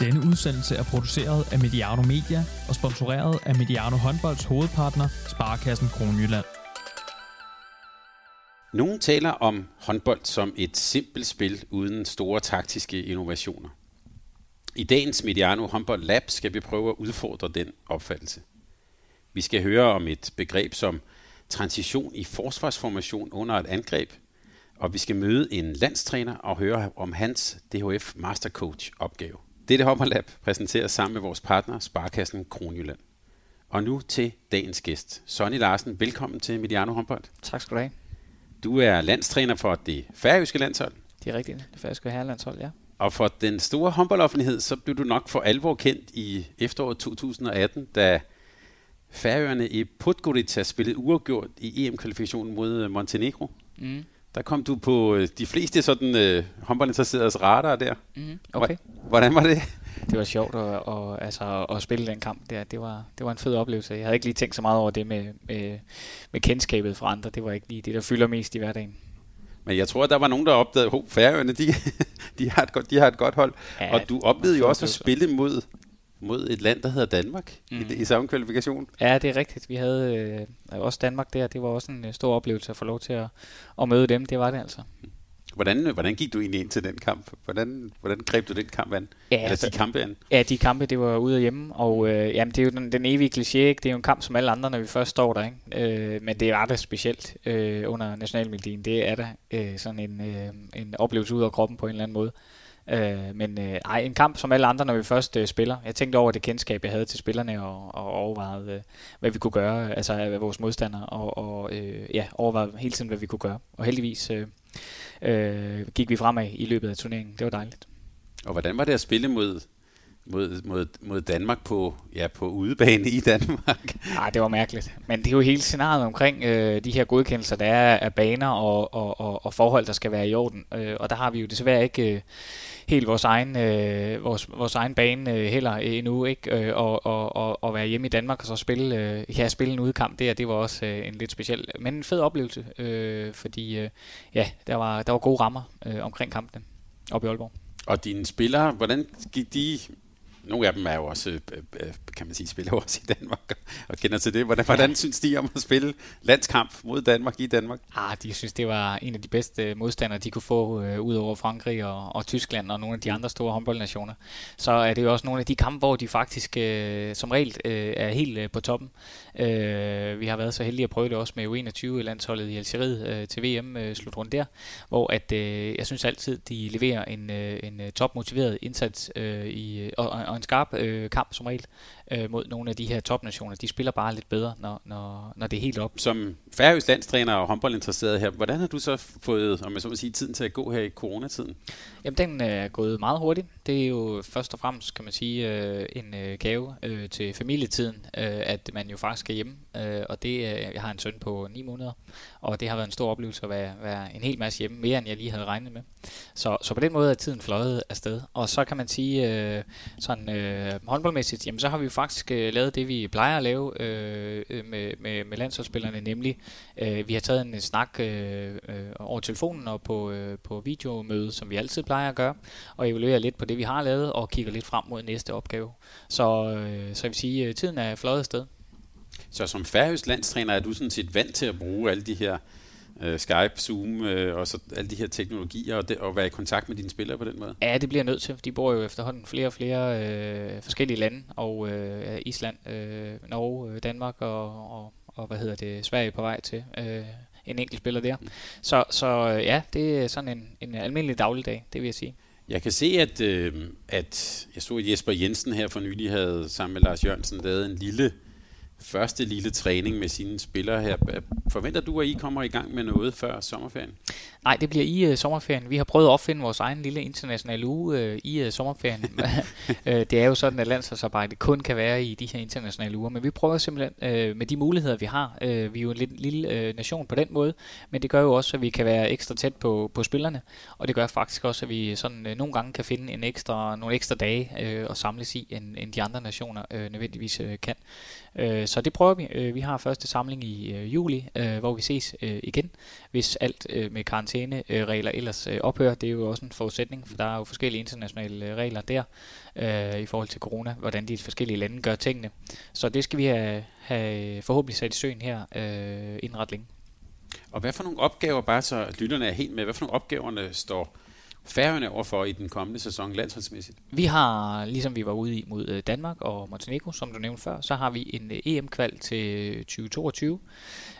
Denne udsendelse er produceret af Mediano Media og sponsoreret af Mediano Håndbolds hovedpartner, Sparkassen Kronjylland. Nogle taler om håndbold som et simpelt spil uden store taktiske innovationer. I dagens Mediano Håndbold Lab skal vi prøve at udfordre den opfattelse. Vi skal høre om et begreb som transition i forsvarsformation under et angreb, og vi skal møde en landstræner og høre om hans DHF Mastercoach opgave. Dette Håndboldlab præsenteres sammen med vores partner Sparkassen Kronjylland. Og nu til dagens gæst. Sonny Larsen, velkommen til Mediano Håndbold. Tak skal du have. Du er landstræner for det færøske landshold. Det er rigtigt. Det færøske herrelandshold, ja. Og for den store håndboldoffentlighed, så blev du nok for alvor kendt i efteråret 2018, da Færøerne i Podgorica spillede uafgjort i EM-kvalifikationen mod Montenegro. Mm. Der kom du på øh, de fleste sådan øh, håndboldinteresserede radar der. Mm, okay. Hvordan var det? Det var sjovt at, at, altså, at spille den kamp der. Det var, det var en fed oplevelse. Jeg havde ikke lige tænkt så meget over det med, med, med kendskabet fra andre. Det var ikke lige det, der fylder mest i hverdagen. Men jeg tror, der var nogen, der opdagede, at Færøerne, de, de, har et godt, de har et godt hold. Ja, og du oplevede jo også at spille mod mod et land, der hedder Danmark mm. i, i samme kvalifikation. Ja, det er rigtigt. Vi havde øh, også Danmark der. Det var også en øh, stor oplevelse at få lov til at, at møde dem. Det var det altså. Hvordan, hvordan gik du egentlig ind til den kamp? Hvordan, hvordan greb du den kamp an? Ja, Eller altså, de kampe an? Ja, de kampe, det var ude af hjemme, og øh, jamen, det er jo den, den evige kliché, ikke? det er jo en kamp som alle andre, når vi først står der, ikke? Øh, men det er ret specielt øh, under nationalmelodien. Det er da øh, sådan en, øh, en oplevelse ud af kroppen på en eller anden måde. Øh, Øh, men øh, ej, en kamp som alle andre, når vi først øh, spiller. Jeg tænkte over det kendskab, jeg havde til spillerne, og, og overvejede, øh, hvad vi kunne gøre, altså øh, af vores modstandere, og, og øh, ja, overvejede hele tiden, hvad vi kunne gøre. Og heldigvis øh, øh, gik vi fremad i løbet af turneringen. Det var dejligt. Og hvordan var det at spille mod mod, mod, mod Danmark på, ja, på udebane i Danmark. Nej, det var mærkeligt. Men det er jo hele scenariet omkring øh, de her godkendelser, der er af baner og, og, og, og forhold, der skal være i orden. Øh, og der har vi jo desværre ikke øh, helt vores egen, øh, vores, vores egen bane øh, heller endnu, ikke? Øh, og, og, og, og være hjemme i Danmark og så spille, øh, ja, spille en udkamp der, det var også øh, en lidt speciel, men en fed oplevelse, øh, fordi øh, ja, der var, der var gode rammer øh, omkring kampene op i Aalborg. Og dine spillere, hvordan gik de nogle af dem er jo også, øh, øh, kan man sige, spiller også i Danmark og kender til det. Hvordan, hvordan synes de om at spille landskamp mod Danmark i Danmark? Ah, de synes, det var en af de bedste modstandere, de kunne få øh, ud over Frankrig og, og Tyskland og nogle af de andre store håndboldnationer. Så er det jo også nogle af de kampe, hvor de faktisk øh, som regel øh, er helt øh, på toppen. Øh, vi har været så heldige at prøve det også med U21-landsholdet i Algeriet øh, til VM-slutrunde øh, der, hvor at, øh, jeg synes altid, de leverer en, øh, en topmotiveret indsats øh, i, og, og en skarp øh, kamp som regel øh, mod nogle af de her topnationer. De spiller bare lidt bedre, når, når, når det er helt op. Som færøs landstræner og håndboldinteresseret her, hvordan har du så fået, om jeg så må sige, tiden til at gå her i coronatiden? Jamen, den er gået meget hurtigt. Det er jo først og fremmest, kan man sige, øh, en øh, gave øh, til familietiden, øh, at man jo faktisk skal hjemme. Øh, og det, øh, jeg har en søn på 9 måneder, og det har været en stor oplevelse at være, være en hel masse hjemme, mere end jeg lige havde regnet med. Så, så på den måde er tiden fløjet afsted. Og så kan man sige, øh, sådan øh, håndboldmæssigt, jamen så har vi jo faktisk øh, lavet det, vi plejer at lave øh, øh, med, med, med landsholdsspillerne, nemlig øh, vi har taget en snak øh, øh, over telefonen og på, øh, på videomøde, som vi altid plejer at gøre, og evaluere lidt på det, vi har lavet, og kigger lidt frem mod næste opgave. Så, øh, så jeg vil sige, øh, tiden er fløjet sted. Så som færøsk landstræner er du sådan set vant til at bruge alle de her øh, Skype, Zoom øh, og så alle de her teknologier og, det, og være i kontakt med dine spillere på den måde? Ja, det bliver nødt til. De bor jo efterhånden flere og flere øh, forskellige lande, og øh, Island, øh, Norge, øh, Danmark og, og, og hvad hedder det, Sverige på vej til. Øh, en enkelt spiller der. Mm. Så, så øh, ja, det er sådan en, en almindelig dagligdag, det vil jeg sige. Jeg kan se, at, øh, at jeg så, at Jesper Jensen her for nylig havde sammen med Lars Jørgensen lavet en lille øh, første lille træning med sine spillere her. Forventer du, at I kommer i gang med noget før sommerferien? Nej, det bliver i uh, sommerferien. Vi har prøvet at opfinde vores egen lille internationale uge uh, i uh, sommerferien. uh, det er jo sådan, at landsholdsarbejde kun kan være i de her internationale uger, men vi prøver simpelthen uh, med de muligheder, vi har. Uh, vi er jo en lille, lille uh, nation på den måde, men det gør jo også, at vi kan være ekstra tæt på, på spillerne, og det gør faktisk også, at vi sådan uh, nogle gange kan finde en ekstra, nogle ekstra dage uh, og samles i, end, end de andre nationer uh, nødvendigvis uh, kan. Øh, så det prøver vi. Øh, vi har første samling i øh, juli, øh, hvor vi ses øh, igen, hvis alt øh, med karantæneregler øh, ellers øh, ophører. Det er jo også en forudsætning, for der er jo forskellige internationale regler der øh, i forhold til corona, hvordan de forskellige lande gør tingene. Så det skal vi have, have forhåbentlig sat i søen her øh, inden ret længe. Og hvad for nogle opgaver, bare så lytterne er helt med, hvad for nogle opgaverne står Færøerne overfor i den kommende sæson landsholdsmæssigt? Vi har, ligesom vi var ude i mod øh, Danmark og Montenegro, som du nævnte før, så har vi en øh, EM-kval til 2022,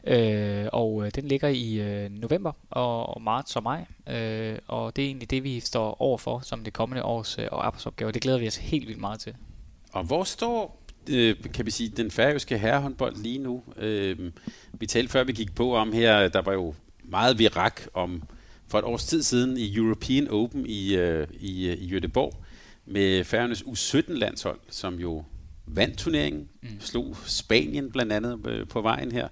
øh, og den ligger i november og marts og maj, og det er egentlig det, vi står overfor som det kommende års arbejdsopgave. Det glæder vi os helt vildt meget til. Og hvor står kan vi sige, den færøske herrehåndbold lige nu? vi talte før, vi gik på om her, der var jo meget virak om for et års tid siden i European Open i, øh, i, øh, i Göteborg med Færøernes U17-landshold, som jo vandt turneringen, mm. slog Spanien blandt andet øh, på vejen her.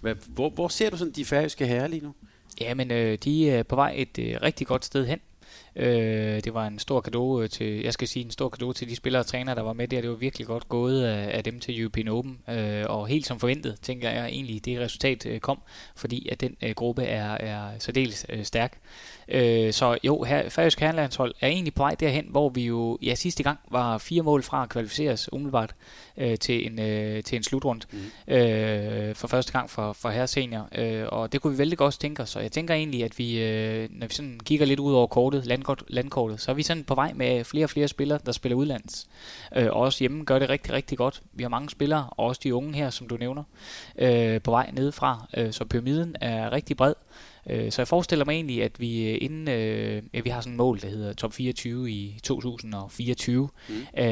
Hvad, hvor, hvor ser du sådan de færøske herrer lige nu? Jamen, øh, de er på vej et øh, rigtig godt sted hen. Øh, det var en stor gave øh, til, jeg skal sige en stor gave til de spillere og trænere, der var med der. Det var virkelig godt gået af, af dem til European Open, øh, og helt som forventet, tænker jeg egentlig, det resultat øh, kom, fordi at den øh, gruppe er, er særdeles øh, stærk. Øh, så jo, her, Færøsk Herrelandshold er egentlig på vej derhen, hvor vi jo ja, sidste gang var fire mål fra at kvalificeres umiddelbart øh, til, en, øh, til en slutrund mm. øh, for første gang for, for herre senior. Øh, og det kunne vi vældig godt tænke os. Så jeg tænker egentlig, at vi, øh, når vi sådan kigger lidt ud over kortet, landkort, landkortet, så er vi sådan på vej med flere og flere spillere, der spiller udlands. Øh, og også hjemme gør det rigtig, rigtig godt. Vi har mange spillere, og også de unge her, som du nævner, øh, på vej nedefra. Øh, så pyramiden er rigtig bred. Øh, så jeg forestiller mig egentlig, at vi øh, inden øh, ja, vi har sådan et mål, der hedder top 24 i 2024. Mm. Øh,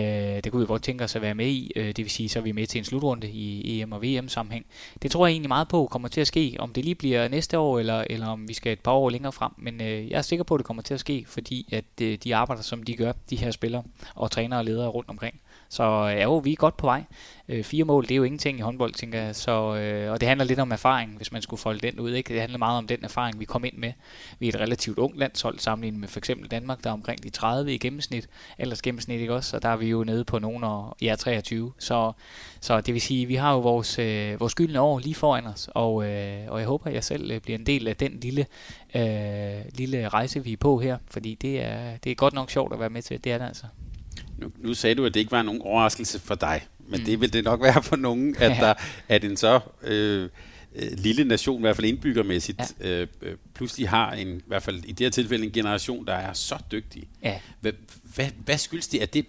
det kunne vi godt tænke os at være med i. Øh, det vil sige, så er vi med til en slutrunde i EM og VM sammenhæng. Det tror jeg egentlig meget på kommer til at ske. Om det lige bliver næste år, eller, eller om vi skal et par år længere frem. Men øh, jeg er sikker på, at det kommer til at ske, fordi at øh, de arbejder, som de gør, de her spillere og trænere og ledere rundt omkring. Så ja, jo, vi er godt på vej. Øh, fire mål, det er jo ingenting i håndbold, tænker jeg. Så, øh, og det handler lidt om erfaring, hvis man skulle folde den ud. Ikke? Det handler meget om den erfaring, vi kom ind med. Vi er et relativt ungt landshold sammenlignet med for eksempel Danmark, der er omkring de 30 i gennemsnit. Ellers gennemsnit, ikke også? Og der er vi jo nede på nogen og ja, 23. Så, så det vil sige, vi har jo vores, øh, vores gyldne år lige foran os. Og, øh, og jeg håber, at jeg selv øh, bliver en del af den lille, øh, lille rejse, vi er på her. Fordi det er, det er godt nok sjovt at være med til. Det er det altså. Nu, nu sagde du, at det ikke var nogen overraskelse for dig, men mm. det vil det nok være for nogen, at, der, at en så øh, øh, lille nation, i hvert fald indbyggermæssigt, ja. øh, øh, pludselig har en, i hvert fald i det her tilfælde en generation, der er så dygtig. Ja. Hvad, hvad, hvad skyldes det? Er det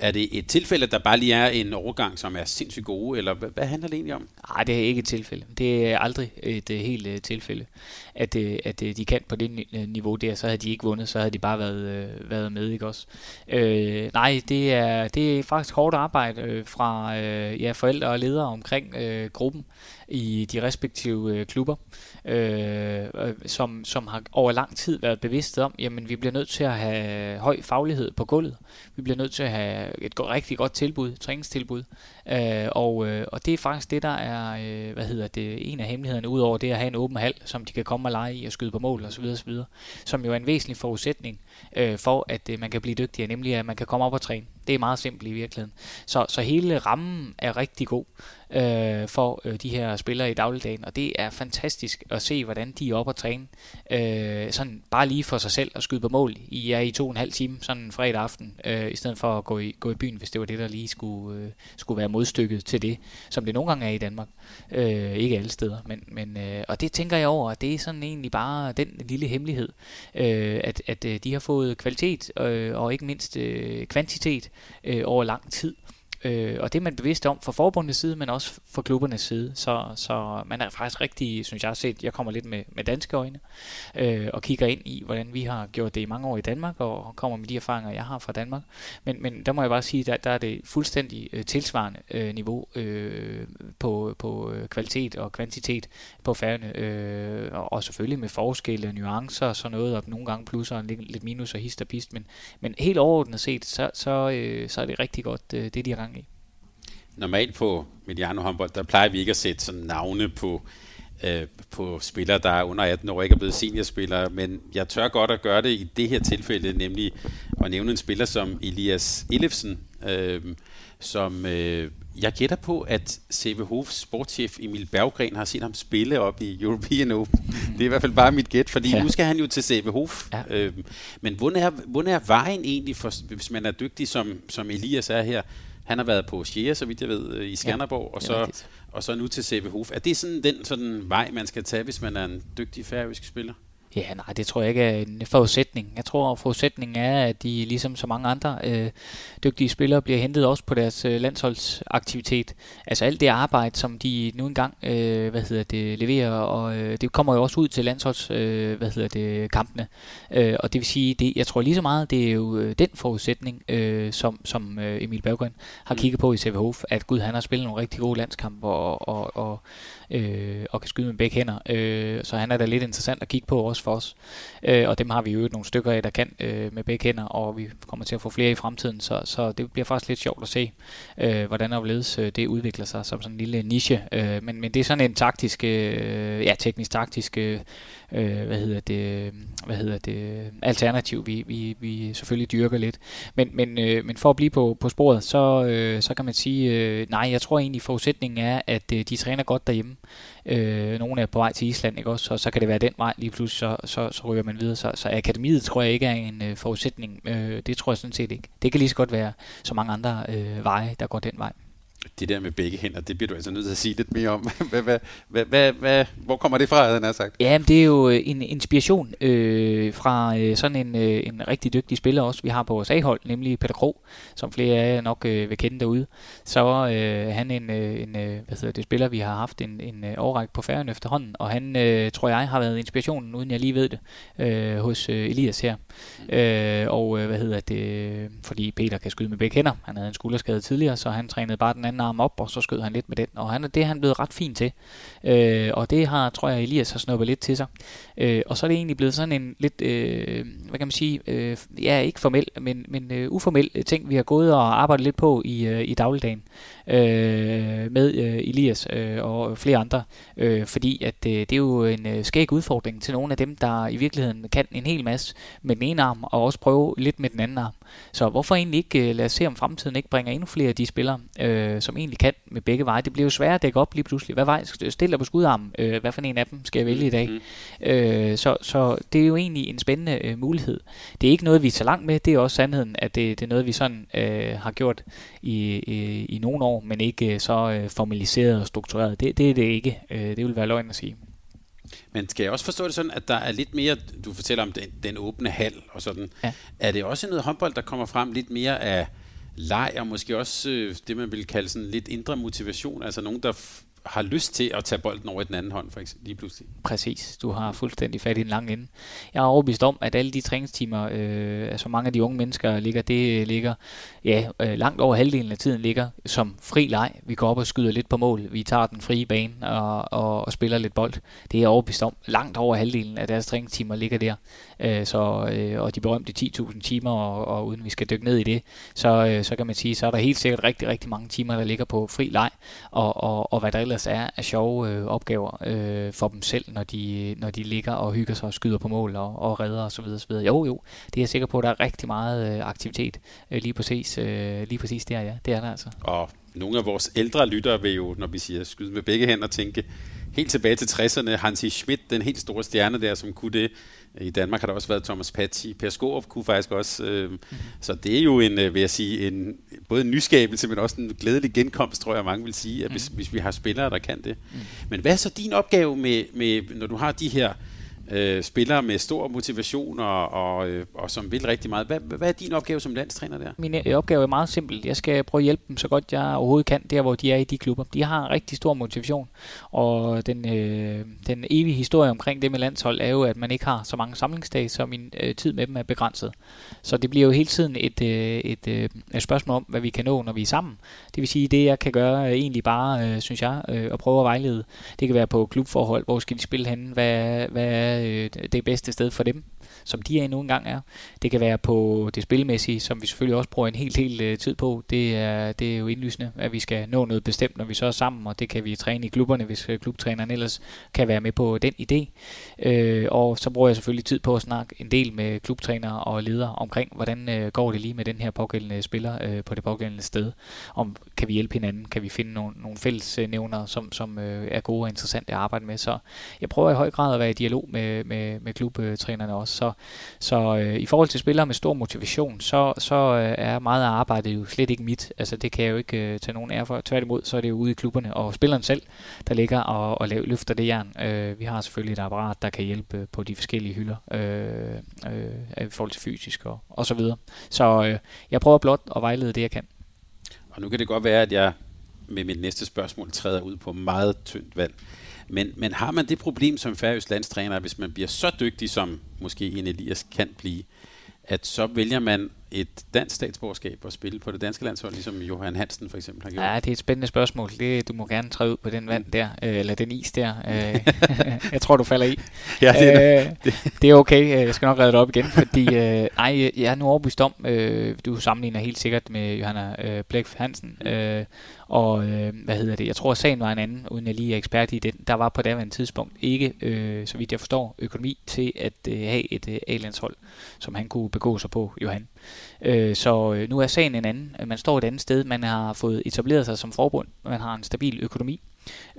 er det et tilfælde, der bare lige er en overgang, som er sindssygt gode, eller hvad, hvad handler det egentlig om? Nej, det er ikke et tilfælde. Det er aldrig et uh, helt uh, tilfælde, at, øh, at øh, de kan på det øh, niveau der, så havde de ikke vundet, så havde de bare været, været med, ikke også? Øh, nej, det er, det er faktisk hårdt arbejde fra ja, forældre og ledere omkring øh, gruppen i de respektive øh, klubber, øh, som, som har over lang tid været bevidste om, jamen vi bliver nødt til at have høj faglighed på gulvet. Vi bliver nødt til at have et rigtig godt tilbud, træningstilbud. Øh, og, øh, og det er faktisk det, der er øh, hvad hedder det, en af hemmelighederne, udover det at have en åben hal, som de kan komme og lege i og skyde på mål osv., osv. som jo er en væsentlig forudsætning øh, for, at øh, man kan blive dygtigere, nemlig at man kan komme op og træne. Det er meget simpelt i virkeligheden. Så, så hele rammen er rigtig god øh, for øh, de her spillere i dagligdagen, og det er fantastisk at se, hvordan de er oppe og træne. Øh, sådan bare lige for sig selv at skyde på mål i, ja, i to og en halv time, sådan en fredag aften, øh, i stedet for at gå i, gå i byen, hvis det var det, der lige skulle, øh, skulle være modstykket til det, som det nogle gange er i Danmark. Øh, ikke alle steder, men, men øh, og det tænker jeg over, at det er sådan egentlig bare den lille hemmelighed, øh, at, at øh, de har fået kvalitet øh, og ikke mindst øh, kvantitet øh, over lang tid. Øh, og det er man bevidst om fra forbundets side, men også fra klubbernes side. Så, så man er faktisk rigtig, synes jeg, set, jeg kommer lidt med, med danske øjne, øh, og kigger ind i, hvordan vi har gjort det i mange år i Danmark, og kommer med de erfaringer, jeg har fra Danmark. Men, men der må jeg bare sige, der, der er det fuldstændig øh, tilsvarende øh, niveau øh, på, på øh, kvalitet og kvantitet på færgerne, øh, og, og selvfølgelig med forskelle og nuancer og sådan noget, og nogle gange plusser og lidt minus og hist og pist, men, men helt overordnet set, så, så, øh, så er det rigtig godt, øh, det de har gang. Normalt på Mediano håndbold, der plejer vi ikke at sætte sådan navne på øh, på spillere, der er under 18 år, ikke er blevet seniorspillere, men jeg tør godt at gøre det i det her tilfælde, nemlig at nævne en spiller som Elias Ellefsen, øh, som øh, jeg gætter på, at CVH's sportschef Emil Berggren har set ham spille op i European Open. Det er i hvert fald bare mit gæt, fordi ja. nu skal han jo til CVH. Ja. Øh, men hvordan er, hvordan er vejen egentlig, for, hvis man er dygtig, som, som Elias er her? Han har været på Sjære, så vidt jeg ved, øh, i Skanderborg, ja, og, så, og så nu til CVH. Er det sådan den sådan vej, man skal tage, hvis man er en dygtig færøsk spiller? Ja, nej, det tror jeg ikke er en forudsætning. Jeg tror, at forudsætningen er, at de ligesom så mange andre øh, dygtige spillere bliver hentet også på deres øh, landsholdsaktivitet. Altså alt det arbejde, som de nu engang øh, hvad hedder det, leverer, og øh, det kommer jo også ud til landsholds øh, hvad hedder det, kampene. Øh, og det vil sige, det, jeg tror lige så meget, det er jo øh, den forudsætning, øh, som, som øh, Emil Berggren har mm. kigget på i CVH, at Gud han har spillet nogle rigtig gode landskampe, og, og, og øh, og kan skyde med begge hænder. Øh, så han er da lidt interessant at kigge på også for os. Øh, og dem har vi jo nogle stykker af, der kan øh, med begge hænder, og vi kommer til at få flere i fremtiden. Så, så det bliver faktisk lidt sjovt at se, øh, hvordan overledes øh, det udvikler sig som sådan en lille niche. Øh, men, men det er sådan en taktisk, øh, ja teknisk taktisk øh, øh, hvad hedder det, hvad hedder det, alternativ, vi, vi, vi selvfølgelig dyrker lidt. Men, men, øh, men for at blive på, på sporet, så, øh, så kan man sige, øh, nej, jeg tror egentlig forudsætningen er, at øh, de træner godt derhjemme. Øh, nogle er på vej til Island, ikke også? Så, så kan det være den vej lige pludselig, så, så, så ryger man videre. Så, så akademiet tror jeg ikke er en øh, forudsætning. Øh, det tror jeg sådan set ikke. Det kan lige så godt være så mange andre øh, veje, der går den vej det der med begge hænder, det bliver du altså nødt til at sige lidt mere om. hvad, hvad, hvad, hvad, hvad, hvor kommer det fra, havde han sagt? Ja, det er jo øh, en inspiration øh, fra øh, sådan en, øh, en rigtig dygtig spiller også, vi har på vores A-hold, nemlig Peter Kro, som flere af jer nok øh, vil kende derude. Så øh, han en, øh, en øh, hvad hedder det, spiller, vi har haft en, en øh, overrække på færgen efterhånden, og han, øh, tror jeg, har været inspirationen, uden jeg lige ved det, øh, hos øh, Elias her. Øh, og øh, hvad hedder det, øh, fordi Peter kan skyde med begge hænder. Han havde en skulderskade tidligere, så han trænede bare den anden arm op, og så skød han lidt med den. Og han, det er han blevet ret fint til. Øh, og det har, tror jeg, Elias har snuppet lidt til sig. Øh, og så er det egentlig blevet sådan en lidt, øh, hvad kan man sige, øh, ja, ikke formel, men, men øh, uformel ting, vi har gået og arbejdet lidt på i, øh, i dagligdagen øh, med øh, Elias øh, og flere andre. Øh, fordi at øh, det er jo en øh, skæg udfordring til nogle af dem, der i virkeligheden kan en hel masse med den ene arm, og også prøve lidt med den anden arm. Så hvorfor egentlig ikke øh, lade os se, om fremtiden ikke bringer endnu flere af de spillere, øh, som egentlig kan med begge veje. Det bliver jo svært at dække op lige pludselig. Hvad vej stiller på skudarmen? Øh, hvad for en af dem skal jeg vælge i dag? Mm. Øh, så, så det er jo egentlig en spændende øh, mulighed. Det er ikke noget, vi er så langt med. Det er også sandheden, at det, det er noget, vi sådan øh, har gjort i, i, i nogle år, men ikke øh, så øh, formaliseret og struktureret. Det, det er det ikke. Øh, det vil være løgn at sige. Men skal jeg også forstå det sådan, at der er lidt mere, du fortæller om den, den åbne hal og sådan, ja. er det også noget håndbold, der kommer frem lidt mere af leg, og måske også øh, det, man vil kalde sådan lidt indre motivation, altså nogen, der har lyst til at tage bolden over i den anden hånd, for eksempel, lige pludselig. Præcis. Du har fuldstændig fat i den lange ende. Jeg er overbevist om, at alle de træningstimer, øh, altså mange af de unge mennesker ligger, det øh, ligger, ja, øh, langt over halvdelen af tiden ligger som fri leg. Vi går op og skyder lidt på mål. Vi tager den frie bane og, og, og spiller lidt bold. Det er jeg overbevist om. Langt over halvdelen af deres træningstimer ligger der. Øh, så, øh, og de berømte 10.000 timer, og, og uden vi skal dykke ned i det, så, øh, så kan man sige, så er der helt sikkert rigtig, rigtig mange timer, der ligger på fri leg, og, og, og hvad der ellers er af sjove øh, opgaver øh, for dem selv, når de, når de ligger og hygger sig og skyder på mål og, og redder osv. osv. Jo, jo, det er jeg sikker på, at der er rigtig meget øh, aktivitet øh, lige, præcis, øh, lige præcis der, ja. Det er der altså. Og nogle af vores ældre lyttere vil jo, når vi siger skyde med begge hænder, tænke helt tilbage til 60'erne, Hansi Schmidt, den helt store stjerne der, som kunne det. I Danmark har der også været Thomas Patsy. Per Skorup kunne faktisk også. Øh, mm. Så det er jo en, øh, vil jeg sige, en, både en nyskabelse, men også en glædelig genkomst, tror jeg mange vil sige, at hvis, mm. hvis vi har spillere, der kan det. Mm. Men hvad er så din opgave med, med når du har de her øh, spillere med stor motivation og, og, øh, og som vil rigtig meget. Hvad, hvad er din opgave som landstræner der? Min øh, opgave er meget simpel. Jeg skal prøve at hjælpe dem så godt jeg overhovedet kan, der hvor de er i de klubber. De har en rigtig stor motivation, og den, øh, den evige historie omkring det med landshold er jo, at man ikke har så mange samlingsdage, så min øh, tid med dem er begrænset. Så det bliver jo hele tiden et, øh, et, øh, et spørgsmål om, hvad vi kan nå, når vi er sammen. Det vil sige, det jeg kan gøre øh, egentlig bare, øh, synes jeg, øh, at prøve at vejlede. Det kan være på klubforhold, hvor skal de spille henne, hvad, hvad øh, det bedste sted for dem, som de er nu engang er. Det kan være på det spilmæssige, som vi selvfølgelig også bruger en helt, helt øh, tid på. Det er, det er jo indlysende, at vi skal nå noget bestemt, når vi så er sammen, og det kan vi træne i klubberne, hvis øh, klubtræneren ellers kan være med på den idé. Øh, og så bruger jeg selvfølgelig tid på at snakke en del med klubtrænere og ledere omkring, hvordan øh, går det lige med den her pågældende spiller øh, på det pågældende sted. Om kan vi hjælpe hinanden, kan vi finde nogle, nogle fælles øh, nævner, som, som øh, er gode og interessante at arbejde med. Så jeg prøver i høj grad at være i dialog med, med, med klubtrænerne også. Så, så øh, i forhold til spillere med stor motivation, så, så øh, er meget af arbejdet jo slet ikke mit. Altså det kan jeg jo ikke øh, tage nogen ære for. Tværtimod, så er det jo ude i klubberne og spilleren selv, der ligger og, og laver, løfter det jern. Øh, vi har selvfølgelig et apparat, der kan hjælpe øh, på de forskellige hylder øh, øh, i forhold til fysisk og, og så videre. Så øh, jeg prøver blot at vejlede det, jeg kan. Og nu kan det godt være, at jeg med mit næste spørgsmål træder ud på meget tyndt vand. Men, men har man det problem som færøs landstræner, hvis man bliver så dygtig, som måske en Elias kan blive, at så vælger man et dansk statsborgerskab og spille på det danske landshold, ligesom Johan Hansen for eksempel har gjort? Ja, det er et spændende spørgsmål. Det, du må gerne træde ud på den vand der, øh, eller den is der. Øh, jeg tror, du falder i. Ja, det, er, øh, det. det er okay. Jeg skal nok redde det op igen, fordi øh, ej, jeg er nu overbevist om, øh, du sammenligner helt sikkert med Johanna øh, Blæk Hansen, øh, og øh, hvad hedder det, jeg tror, sagen var en anden, uden jeg lige er ekspert i den. Der var på daværende tidspunkt ikke, øh, så vidt jeg forstår, økonomi til at øh, have et øh, A-landshold, som han kunne begå sig på, Johan. Øh, så øh, nu er sagen en anden. Man står et andet sted. Man har fået etableret sig som forbund. Man har en stabil økonomi.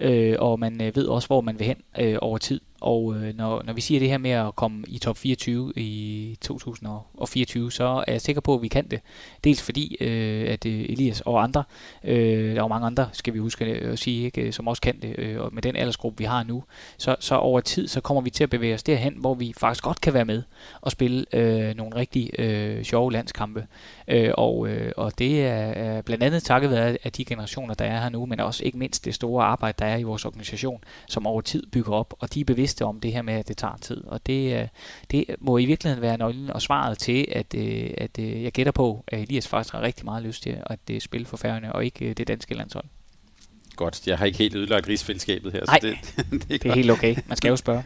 Øh, og man øh, ved også, hvor man vil hen øh, over tid. Og øh, når, når vi siger det her med at komme i top 24 i 2024, så er jeg sikker på, at vi kan det. Dels fordi, øh, at øh, Elias og andre, øh, der er mange andre, skal vi huske øh, at sige, ikke, øh, som også kan det, øh, og med den aldersgruppe, vi har nu, så, så over tid, så kommer vi til at bevæge os derhen, hvor vi faktisk godt kan være med og spille øh, nogle rigtig øh, sjove landskampe. Øh, og, øh, og det er, er blandt andet takket være af de generationer, der er her nu, men også ikke mindst det store arbejde, der er i vores organisation, som over tid bygger op, og de er bevidste om det her med, at det tager tid. Og det, øh, det må i virkeligheden være nøglen og svaret til, at, øh, at øh, jeg gætter på, at Elias faktisk har rigtig meget lyst til at spille for færgerne, og ikke det danske landshold. Godt, jeg har ikke helt ødelagt rigsfællesskabet her. Nej, så det, det, er, det er helt okay. Man skal jo spørge.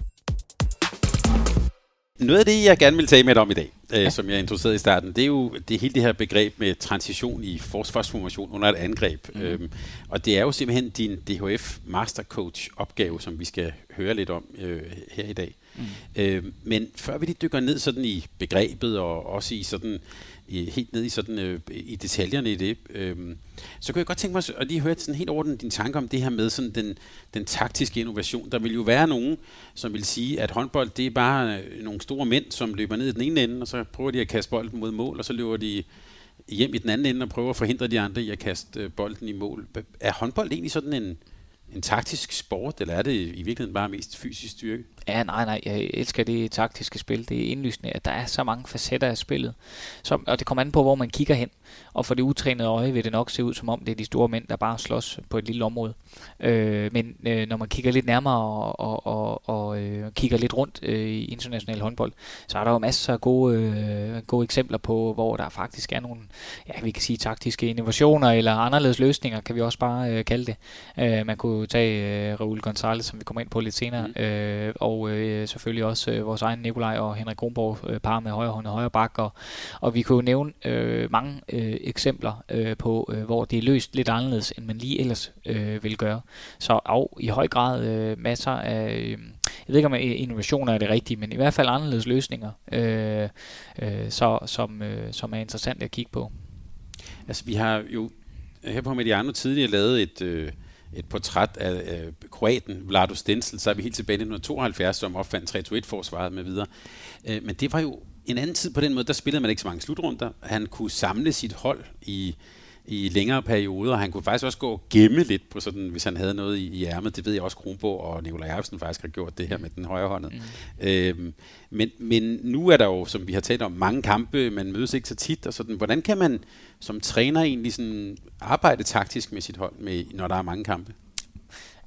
Noget af det, jeg gerne vil tale med dig om i dag, øh, ja. som jeg introducerede i starten, det er jo det hele det her begreb med transition i forsvarsformation under et angreb. Mm. Øhm, og det er jo simpelthen din DHF Mastercoach opgave, som vi skal høre lidt om øh, her i dag. Mm. Øhm, men før vi lige dykker ned sådan i begrebet og også i sådan i, helt ned i sådan øh, i detaljerne i det, øh, så kunne jeg godt tænke mig at lige høre sådan helt over din tanke om det her med sådan den, den taktiske innovation. Der vil jo være nogen, som vil sige, at håndbold det er bare øh, nogle store mænd, som løber ned i den ene ende, og så prøver de at kaste bolden mod mål, og så løber de hjem i den anden ende og prøver at forhindre de andre i at kaste øh, bolden i mål. Er håndbold egentlig sådan en, en taktisk sport, eller er det i virkeligheden bare mest fysisk styrke? Ja, nej, nej, jeg elsker det taktiske spil. Det er indlysende, at der er så mange facetter af spillet. Så, og det kommer an på, hvor man kigger hen. Og for det utrænede øje vil det nok se ud, som om det er de store mænd, der bare slås på et lille område. Øh, men øh, når man kigger lidt nærmere og, og, og, og øh, kigger lidt rundt øh, i international håndbold, så er der jo masser af gode, øh, gode eksempler på, hvor der faktisk er nogle, ja, vi kan sige taktiske innovationer eller anderledes løsninger, kan vi også bare øh, kalde det. Øh, man kunne tage øh, Raul Gonzalez, som vi kommer ind på lidt senere, mm. øh, og og øh, selvfølgelig også øh, vores egen Nikolaj og Henrik Kronborg øh, par med højre hånd og højre bak, og, og vi kunne nævne øh, mange øh, eksempler øh, på, øh, hvor det er løst lidt anderledes, end man lige ellers øh, vil gøre. Så af, i høj grad øh, masser af, øh, jeg ved ikke om innovationer er det rigtige, men i hvert fald anderledes løsninger, øh, øh, så, som, øh, som er interessant at kigge på. Altså vi har jo her på Mediano tidligere lavet et... Øh et portræt af, øh, kroaten Vlado Stensel, så er vi helt tilbage i 1972, som opfandt 3-2-1-forsvaret med videre. Øh, men det var jo en anden tid på den måde, der spillede man ikke så mange slutrunder. Han kunne samle sit hold i i længere perioder. Han kunne faktisk også gå og gemme lidt på sådan, hvis han havde noget i, i ærmet. Det ved jeg også, Kronborg og Nikolaj Jacobsen faktisk har gjort det her med den højre hånd. Mm. Øhm, men, men nu er der jo, som vi har talt om, mange kampe. Man mødes ikke så tit. Og sådan. Hvordan kan man som træner egentlig sådan arbejde taktisk med sit hold, med, når der er mange kampe?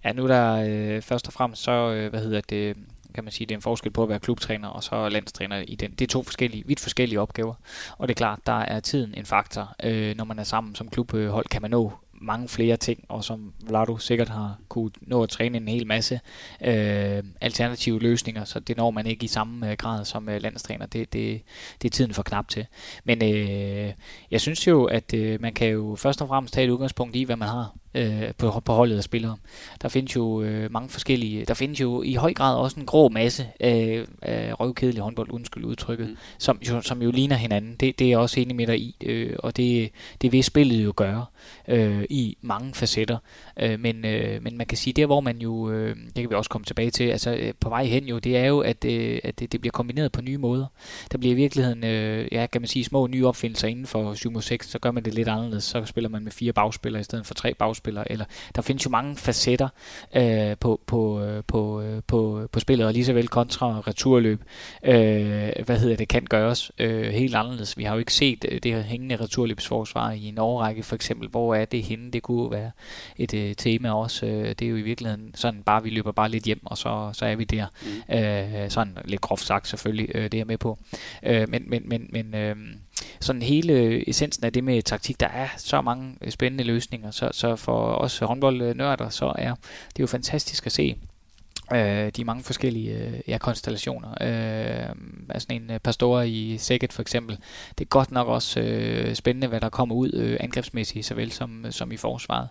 Ja, nu er der øh, først og fremmest så, øh, hvad hedder det, kan man sige, det er en forskel på at være klubtræner og så landstræner i den. Det er to forskellige, vidt forskellige opgaver. Og det er klart, der er tiden en faktor. Øh, når man er sammen som klubhold, kan man nå mange flere ting, og som Vlado sikkert har kunne nå at træne en hel masse øh, alternative løsninger, så det når man ikke i samme øh, grad som øh, landstræner. Det, det, det er tiden for knap til. Men øh, jeg synes jo, at øh, man kan jo først og fremmest tage et udgangspunkt i, hvad man har øh, på, på holdet af spillere. Der findes jo øh, mange forskellige, der findes jo i høj grad også en grå masse af, af røvkedelig håndbold, undskyld udtrykket, mm. som, jo, som jo ligner hinanden. Det, det er jeg også enig med dig i, øh, og det, det vil spillet jo gøre øh, i mange facetter. Øh, men, øh, men man kan sige, der hvor man jo, øh, det kan vi også komme tilbage til, altså øh, på vej hen jo, det er jo, at, øh, at det, det bliver kombineret på nye måder. Der bliver i virkeligheden, øh, ja, kan man sige, små nye opfindelser inden for 7 6, så gør man det lidt anderledes. Så spiller man med fire bagspillere i stedet for tre bagspillere, eller der findes jo mange facetter øh, på, på, øh, på, øh, på, på spillet, og lige så vel kontra returløb, øh, hvad hedder det, kan gøres øh, helt anderledes. Vi har jo ikke set øh, det her hængende returløbsforsvar i en årrække, for eksempel, hvor er det henne, det kunne være et øh, tema også. Øh, det er jo i virkeligheden sådan bare, vi løber bare lidt hjem, og så, så er vi der. Mm. Øh, sådan lidt groft sagt selvfølgelig, øh, det er jeg med på. Øh, men men, men, men øh, sådan hele essensen af det med taktik, der er så mange øh, spændende løsninger, så, så for os håndboldnørder, så er det jo fantastisk at se, øh, de mange forskellige øh, ja, konstellationer. Øh, altså en øh, pastor i Sækket for eksempel. Det er godt nok også øh, spændende, hvad der kommer ud øh, angrebsmæssigt, såvel som, øh, som i forsvaret.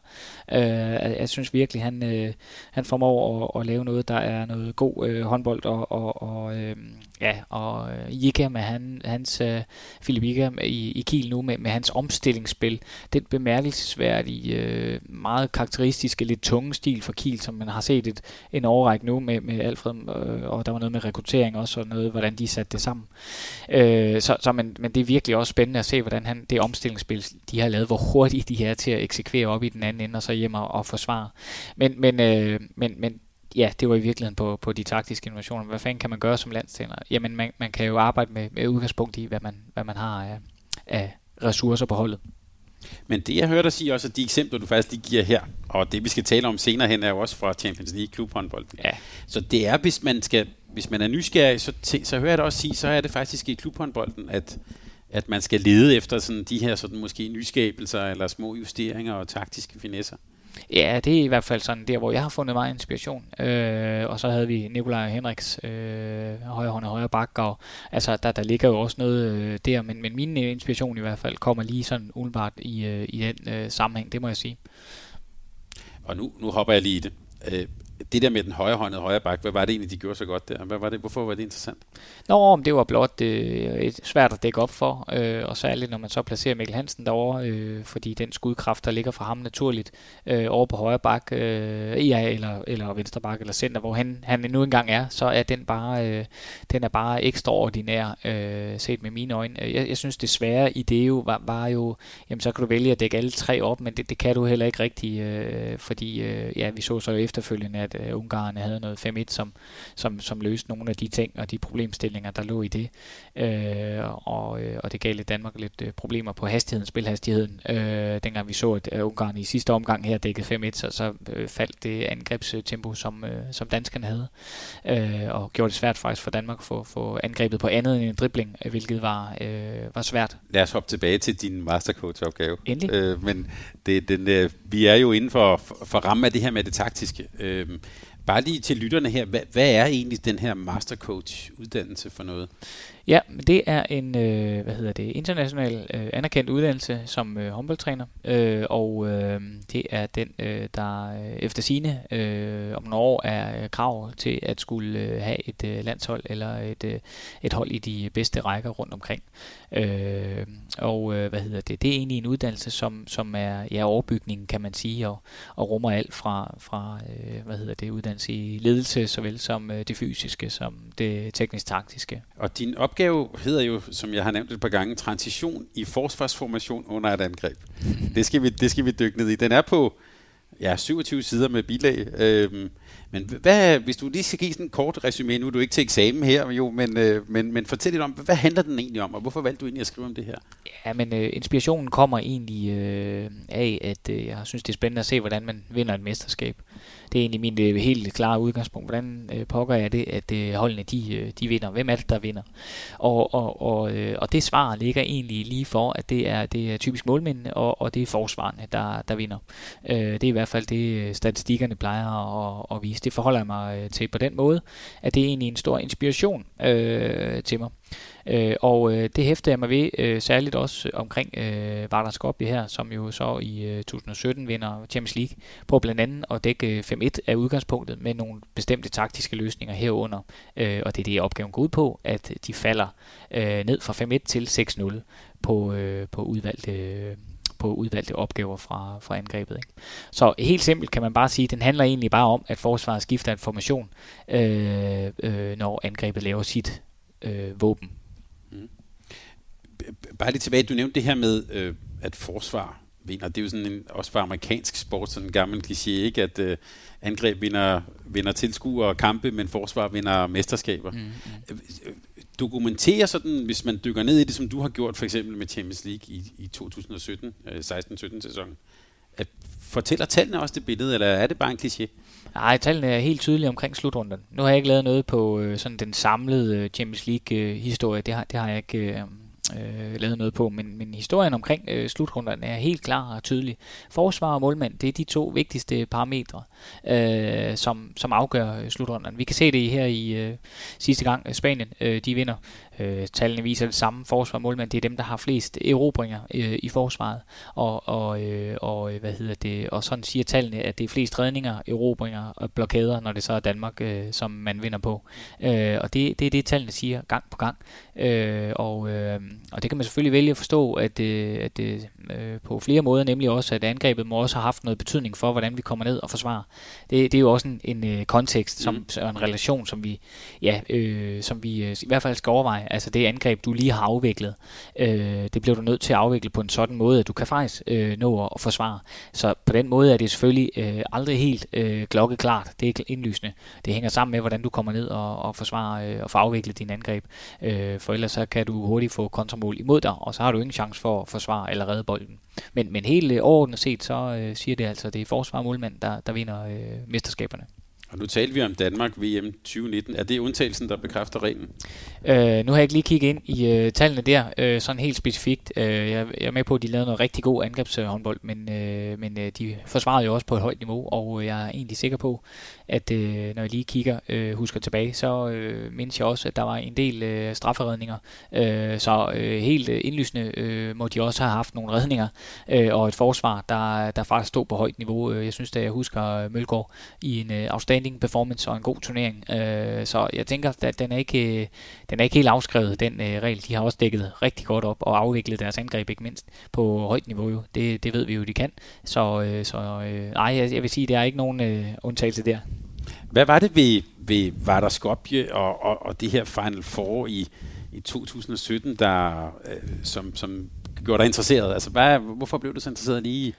Øh, jeg, jeg synes virkelig, han, øh, han formår at, at lave noget, der er noget god øh, håndbold, og, og, og øh, ja, og øh, med han, hans, øh, Philip Jika i, i Kiel nu, med, med hans omstillingsspil, den bemærkelsesværdige, øh, meget karakteristiske, lidt tunge stil for Kiel, som man har set et, en overrække nu med, med Alfred, øh, og der var noget med rekruttering også, og noget, hvordan de satte det sammen. Øh, så, så men, men det er virkelig også spændende at se, hvordan han, det omstillingsspil, de har lavet, hvor hurtigt de er til at eksekvere op i den anden ende, og så hjem og, og forsvare. Men, men, øh, men, men ja, det var i virkeligheden på, på de taktiske innovationer. Hvad fanden kan man gøre som landstræner? Jamen, man, man kan jo arbejde med, med udgangspunkt i, hvad man, hvad man har af, af ressourcer på holdet. Men det, jeg hørte dig sige også, at de eksempler, du faktisk de giver her, og det, vi skal tale om senere hen, er jo også fra Champions League klubhåndbold. Ja. Så det er, hvis man, skal, hvis man er nysgerrig, så, så hører jeg dig også sige, så er det faktisk i klubhåndbolden, at, at man skal lede efter sådan de her sådan måske nyskabelser, eller små justeringer og taktiske finesser. Ja, det er i hvert fald sådan der, hvor jeg har fundet meget inspiration. Øh, og så havde vi Nikolaj og Henriks øh, højre hånd og højre bakke. Og, altså, der, der ligger jo også noget øh, der, men, men min øh, inspiration i hvert fald kommer lige sådan umiddelbart i, øh, i den øh, sammenhæng, det må jeg sige. Og nu, nu hopper jeg lige i det. Øh, det der med den højre hånd og højre bak, hvad var det egentlig, de gjorde så godt der? Hvad var det, hvorfor var det interessant? Nå, om det var blot øh, svært at dække op for, øh, og særligt når man så placerer Mikkel Hansen derovre, øh, fordi den skudkraft, der ligger fra ham naturligt øh, over på højre bak, øh, ja, eller, eller venstre bak, eller center, hvor han, han nu engang er, så er den bare, øh, den er bare ekstraordinær, øh, set med mine øjne. Jeg, jeg synes, det svære i det jo var, var jo, jamen så kan du vælge at dække alle tre op, men det, det kan du heller ikke rigtigt, øh, fordi øh, ja, vi så så efterfølgende, at øh, Ungarn havde noget 5-1, som, som, som løste nogle af de ting og de problemstillinger, der lå i det. Øh, og, øh, og det gav lidt Danmark lidt øh, problemer på hastigheden, spilhastigheden. Øh, dengang vi så, at øh, Ungarn i sidste omgang her dækkede 5-1, så, så øh, faldt det angrebstempo, som, øh, som danskerne havde. Øh, og gjorde det svært faktisk for Danmark at få, få angrebet på andet end en dribling, øh, hvilket var, øh, var svært. Lad os hoppe tilbage til din mastercoach-opgave. Endelig. Øh, men det, den, øh, vi er jo inden for, for, for ramme af det her med det taktiske. Øh, Bare lige til lytterne her, hvad, hvad er egentlig den her mastercoach uddannelse for noget? Ja, det er en øh, hvad hedder det, international øh, anerkendt uddannelse som øh, håndboldtræner, øh, og øh, det er den, øh, der øh, efter sine øh, om nogle år er øh, krav til at skulle øh, have et øh, landshold eller et, øh, et hold i de bedste rækker rundt omkring. Øh, og øh, hvad hedder det, det er egentlig en uddannelse, som, som er ja, overbygningen, kan man sige, og, og rummer alt fra, fra øh, hvad hedder det, uddannelse i ledelse, såvel som øh, det fysiske, som det teknisk-taktiske. Og din op opgave hedder jo, som jeg har nævnt et par gange, transition i forsvarsformation under et angreb. Det skal vi, det skal vi dykke ned i. Den er på ja, 27 sider med bilag. Øhm, men hvad, hvis du lige skal give sådan en kort resume, nu er du ikke til eksamen her, jo, men, øh, men, men fortæl lidt om, hvad handler den egentlig om, og hvorfor valgte du egentlig at skrive om det her? Ja, men øh, inspirationen kommer egentlig øh, af, at øh, jeg synes, det er spændende at se, hvordan man vinder et mesterskab. Det er egentlig min øh, helt klare udgangspunkt. Hvordan øh, pokker er det, at øh, holdene de, øh, de vinder? Hvem er det, der vinder? Og, og, og, øh, og det svar ligger egentlig lige for, at det er, det er typisk målmændene, og, og det er forsvarende, der, der vinder. Øh, det er i hvert fald det, øh, statistikkerne plejer at, at vise. Det forholder jeg mig øh, til på den måde, at det er egentlig en stor inspiration øh, til mig. Øh, og øh, det hæfter jeg mig ved, øh, særligt også omkring øh, Vardar Skopje her, som jo så i øh, 2017 vinder Champions League, på blandt andet at dække øh, 5-1 af udgangspunktet med nogle bestemte taktiske løsninger herunder. Øh, og det er det, opgaven går ud på, at de falder øh, ned fra 5-1 til 6-0 på, øh, på udvalgte øh, på udvalgte opgaver fra, fra angrebet. Ikke? Så helt simpelt kan man bare sige, at den handler egentlig bare om, at forsvaret skifter information, øh, øh, når angrebet laver sit øh, våben bare lige tilbage, du nævnte det her med, øh, at forsvar vinder. Det er jo sådan en, også for amerikansk sport, sådan en gammel kliché, ikke? At øh, angreb vinder, vinder tilskuere og kampe, men forsvar vinder mesterskaber. Mm, mm. Dokumenterer sådan, hvis man dykker ned i det, som du har gjort for eksempel med Champions League i, i 2017, øh, 16-17 sæsonen, at fortæller tallene også det billede, eller er det bare en kliché? Nej, tallene er helt tydelige omkring slutrunden. Nu har jeg ikke lavet noget på øh, sådan den samlede øh, Champions League-historie. Øh, det, har, det har jeg ikke... Øh, øh, lavet noget på, men, men historien omkring øh, slutrunderne er helt klar og tydelig. Forsvar og målmand, det er de to vigtigste parametre, øh, som, som afgør øh, slutrunderne. Vi kan se det her i øh, sidste gang, øh, Spanien øh, de vinder Øh, tallene viser det samme. Forsvar målmand, det er dem, der har flest erobringer øh, i forsvaret. Og, og, øh, og, øh, hvad hedder det? og sådan siger tallene, at det er flest redninger, erobringer og blokader, når det så er Danmark, øh, som man vinder på. Øh, og det, det er det, tallene siger gang på gang. Øh, og, øh, og det kan man selvfølgelig vælge at forstå, at, øh, at øh, på flere måder, nemlig også, at angrebet må også have haft noget betydning for, hvordan vi kommer ned og forsvarer. Det, det er jo også en, en øh, kontekst, som, mm. en relation, som vi, ja, øh, som vi øh, i hvert fald skal overveje Altså det angreb, du lige har afviklet, øh, det bliver du nødt til at afvikle på en sådan måde, at du kan faktisk øh, nå at forsvare. Så på den måde er det selvfølgelig øh, aldrig helt øh, klokkeklart. Det er indlysende. Det hænger sammen med, hvordan du kommer ned og, og forsvarer øh, og får afviklet din angreb. Øh, for ellers så kan du hurtigt få kontramål imod dig, og så har du ingen chance for at forsvare eller redde bolden. Men, men helt øh, overordnet set, så øh, siger det altså, at det er forsvar og målmand, der, der vinder øh, mesterskaberne. Og nu talte vi om Danmark VM 2019. Er det undtagelsen, der bekræfter reglen? Øh, nu har jeg ikke lige kigget ind i øh, tallene der, øh, sådan helt specifikt. Øh, jeg, jeg er med på, at de lavede noget rigtig god angrebshåndbold, men, øh, men øh, de forsvarede jo også på et højt niveau, og øh, jeg er egentlig sikker på, at øh, når jeg lige kigger, øh, husker tilbage, så øh, mindes jeg også, at der var en del øh, strafferedninger. Øh, så øh, helt øh, indlysende øh, må de også have haft nogle redninger, øh, og et forsvar, der, der faktisk stod på højt niveau. Øh, jeg synes, da jeg husker øh, Mølgaard i en øh, outstanding performance og en god turnering. Øh, så jeg tænker, at den er ikke, øh, den er ikke helt afskrevet, den øh, regel. De har også dækket rigtig godt op og afviklet deres angreb, ikke mindst på højt niveau. Jo. Det, det ved vi jo, de kan. Så, øh, så øh, nej, jeg, jeg vil sige, at der er ikke nogen øh, undtagelse der. Hvad var det ved, ved Vardar Skopje og, og, og det her Final Four i, i 2017, der, øh, som, som gjorde dig interesseret? Altså, hvad, hvorfor blev du så interesseret lige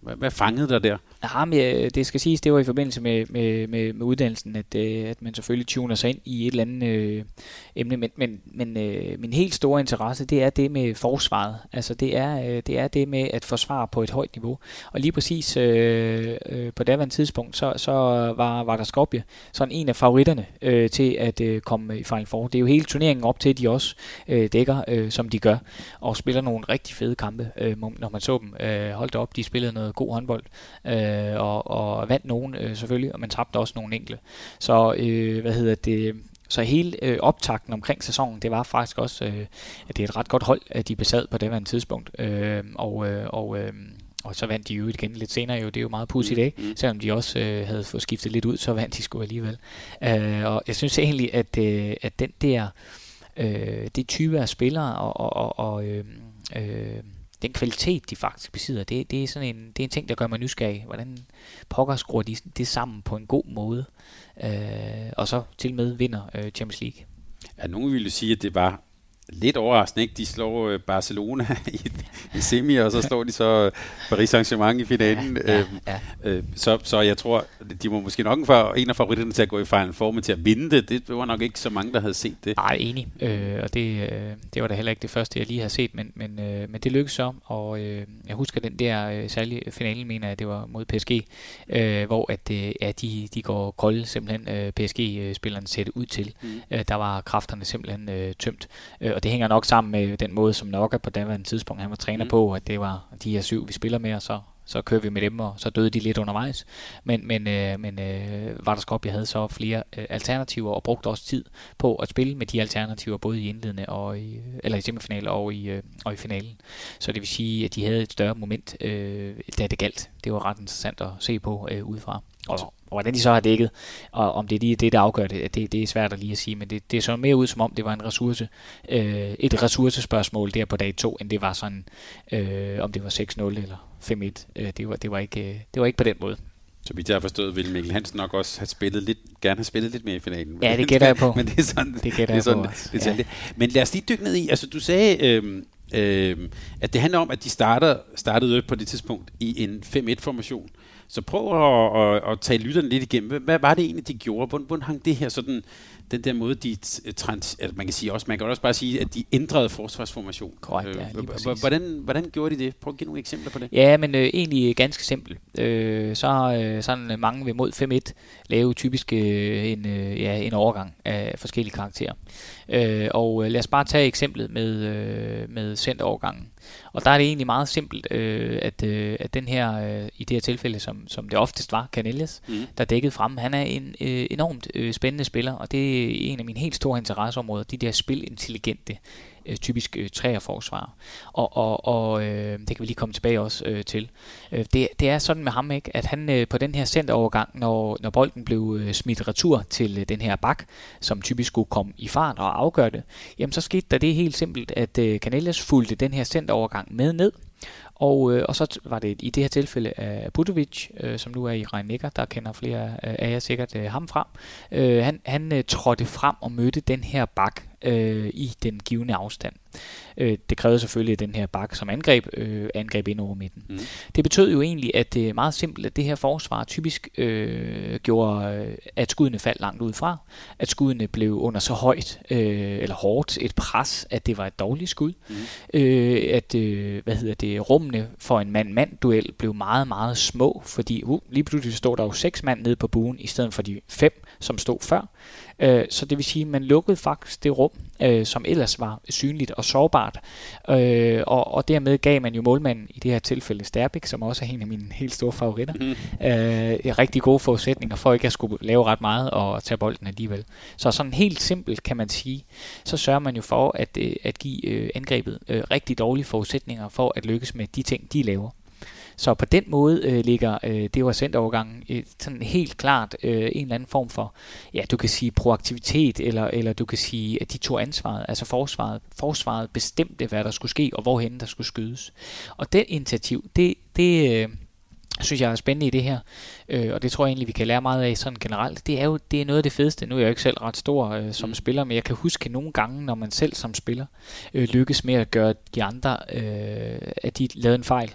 hvad, hvad fangede dig der? Ja, men, øh, det skal siges, det var i forbindelse med, med, med, med uddannelsen, at, øh, at man selvfølgelig tuner sig ind i et eller andet øh, emne, men, men, men øh, min helt store interesse, det er det med forsvaret. Altså det er, øh, det er det med at forsvare på et højt niveau. Og lige præcis øh, øh, på daværende tidspunkt, så, så var, var der Skopje sådan en af favoritterne øh, til at øh, komme i Final Four. Det er jo hele turneringen op til, at de også øh, dækker, øh, som de gør, og spiller nogle rigtig fede kampe, øh, når man så dem. Øh, holdt op, de spillede noget god håndbold, øh, og, og vandt nogen øh, selvfølgelig, og man tabte også nogle enkelte. Så øh, hvad hedder det, så hele øh, optakten omkring sæsonen, det var faktisk også, øh, at det er et ret godt hold, at de besad på det her tidspunkt. Øh, og, øh, og, øh, og så vandt de jo igen lidt senere jo, det er jo meget pudsigt, ikke? Mm. Selvom de også øh, havde fået skiftet lidt ud, så vandt de sgu alligevel. Øh, og jeg synes egentlig, at, øh, at den der, øh, det type af spillere og, og, og, og øh, øh, den kvalitet, de faktisk besidder, det, det, er sådan en, det er en ting, der gør mig nysgerrig. Hvordan pokker skruer de det sammen på en god måde, øh, og så til med vinder øh, Champions League. Ja, nogen ville sige, at det var lidt overraskende, ikke? De slår øh, Barcelona i, i semi, og så slår de så Paris Saint-Germain i finalen. Ja, ja, ja. Øh, så, så jeg tror, de må måske nok for en af favoritterne til at gå i Final Four, men til at vinde det, det var nok ikke så mange, der havde set det. Nej, enig. Øh, og det, øh, det var da heller ikke det første, jeg lige har set, men, men, øh, men det lykkedes så, og øh, jeg husker den der øh, særlige finale, mener jeg, det var mod PSG, øh, hvor at, øh, ja, de, de går kolde simpelthen, øh, PSG-spillerne det ud til. Mm. Øh, der var kræfterne simpelthen øh, tømt. Øh, og det hænger nok sammen med den måde, som Nokka på daværende tidspunkt han var træner mm. på, at det var de her syv, vi spiller med, og så, så kører vi med dem, og så døde de lidt undervejs. Men, men, øh, men øh, Varderskop, jeg havde så flere øh, alternativer, og brugte også tid på at spille med de alternativer, både i indledende og i, eller i semifinalen og i, øh, og i finalen. Så det vil sige, at de havde et større moment, øh, da det galt. Det var ret interessant at se på øh, udefra. Og, og hvordan de så har dækket, og om det er lige det, der afgør det, det, det er svært at lige at sige, men det, det så mere ud som om, det var en ressource, øh, et ressourcespørgsmål der på dag 2, end det var sådan, øh, om det var 6-0 eller 5-1. Øh, det, var, det, var ikke, øh, det var ikke på den måde. Så vidt jeg har forstået, ville Mikkel Hansen nok også have spillet lidt, gerne have spillet lidt mere i finalen. Ja, det gætter jeg på. Men det er sådan, det, gætter det er sådan, jeg på det, det, ja. Men lad os lige dykke ned i, altså du sagde, øh, øh, at det handler om, at de starter, startede på det tidspunkt i en 5-1-formation. Så prøv at, at, at tage lytterne lidt igennem. Hvad var det egentlig, de gjorde? Hvordan, hvordan hang det her sådan, den der måde, de trans, altså man kan sige også, man kan også bare sige, at de ændrede forsvarsformation. Korrekt, ja, øh, hvordan, hvordan gjorde de det? Prøv at give nogle eksempler på det. Ja, men øh, egentlig ganske simpelt. Øh, så øh, sådan mange vil mod 5-1 lave typisk øh, en, øh, ja, en overgang af forskellige karakterer. Øh, og øh, lad os bare tage eksemplet med, øh, med centerovergangen. Og der er det egentlig meget simpelt, øh, at, øh, at den her, øh, i det her tilfælde, som, som det oftest var, Canellas, mm. der dækkede frem, han er en øh, enormt øh, spændende spiller, og det er en af mine helt store interesseområder, de der spilintelligente øh, typisk øh, træerforsvar. Og, og, og øh, det kan vi lige komme tilbage også øh, til. Øh, det, det er sådan med ham, ikke, at han øh, på den her centerovergang, når, når bolden blev øh, smidt retur til øh, den her bak, som typisk skulle komme i fart og afgøre det, jamen så skete der det helt simpelt, at øh, Canellas fulgte den her centerovergang med ned, og, øh, og så var det i det her tilfælde af Budovic, øh, som nu er i rhein der kender flere øh, af jer sikkert øh, ham frem. Øh, han han øh, trådte frem og mødte den her bak øh, i den givende afstand. Øh, det krævede selvfølgelig, at den her bakke som angreb, øh, angreb ind over midten. Mm. Det betød jo egentlig, at det er meget simpelt, at det her forsvar typisk øh, gjorde, øh, at skuddene faldt langt ud fra, at skuddene blev under så højt øh, eller hårdt et pres, at det var et dårligt skud, mm. øh, at øh, hvad hedder det, rummene for en mand-mand-duel blev meget, meget små, fordi uh, lige pludselig stod der jo seks mand nede på buen, i stedet for de fem, som stod før. Øh, så det vil sige, at man lukkede faktisk det rum, øh, som ellers var synligt og sårbart. Øh, og, og dermed gav man jo målmanden, i det her tilfælde Sterbik, som også er en af mine helt store favoritter, mm. øh, rigtig gode forudsætninger for ikke at skulle lave ret meget og tage bolden alligevel. Så sådan helt simpelt kan man sige, så sørger man jo for at, øh, at give øh, angrebet øh, rigtig dårlige forudsætninger for at lykkes med de ting, de laver. Så på den måde øh, ligger øh, det var centerovergangen øh, sådan helt klart øh, en eller anden form for, ja, du kan sige proaktivitet, eller, eller du kan sige, at de tog ansvaret, altså forsvaret, forsvaret bestemte, hvad der skulle ske, og hvorhen der skulle skydes. Og den initiativ, det, det øh, synes jeg er spændende i det her, øh, og det tror jeg egentlig, vi kan lære meget af sådan generelt. Det er jo det er noget af det fedeste. Nu er jeg jo ikke selv ret stor øh, som mm. spiller, men jeg kan huske nogle gange, når man selv som spiller øh, lykkes med at gøre de andre, øh, at de lavede en fejl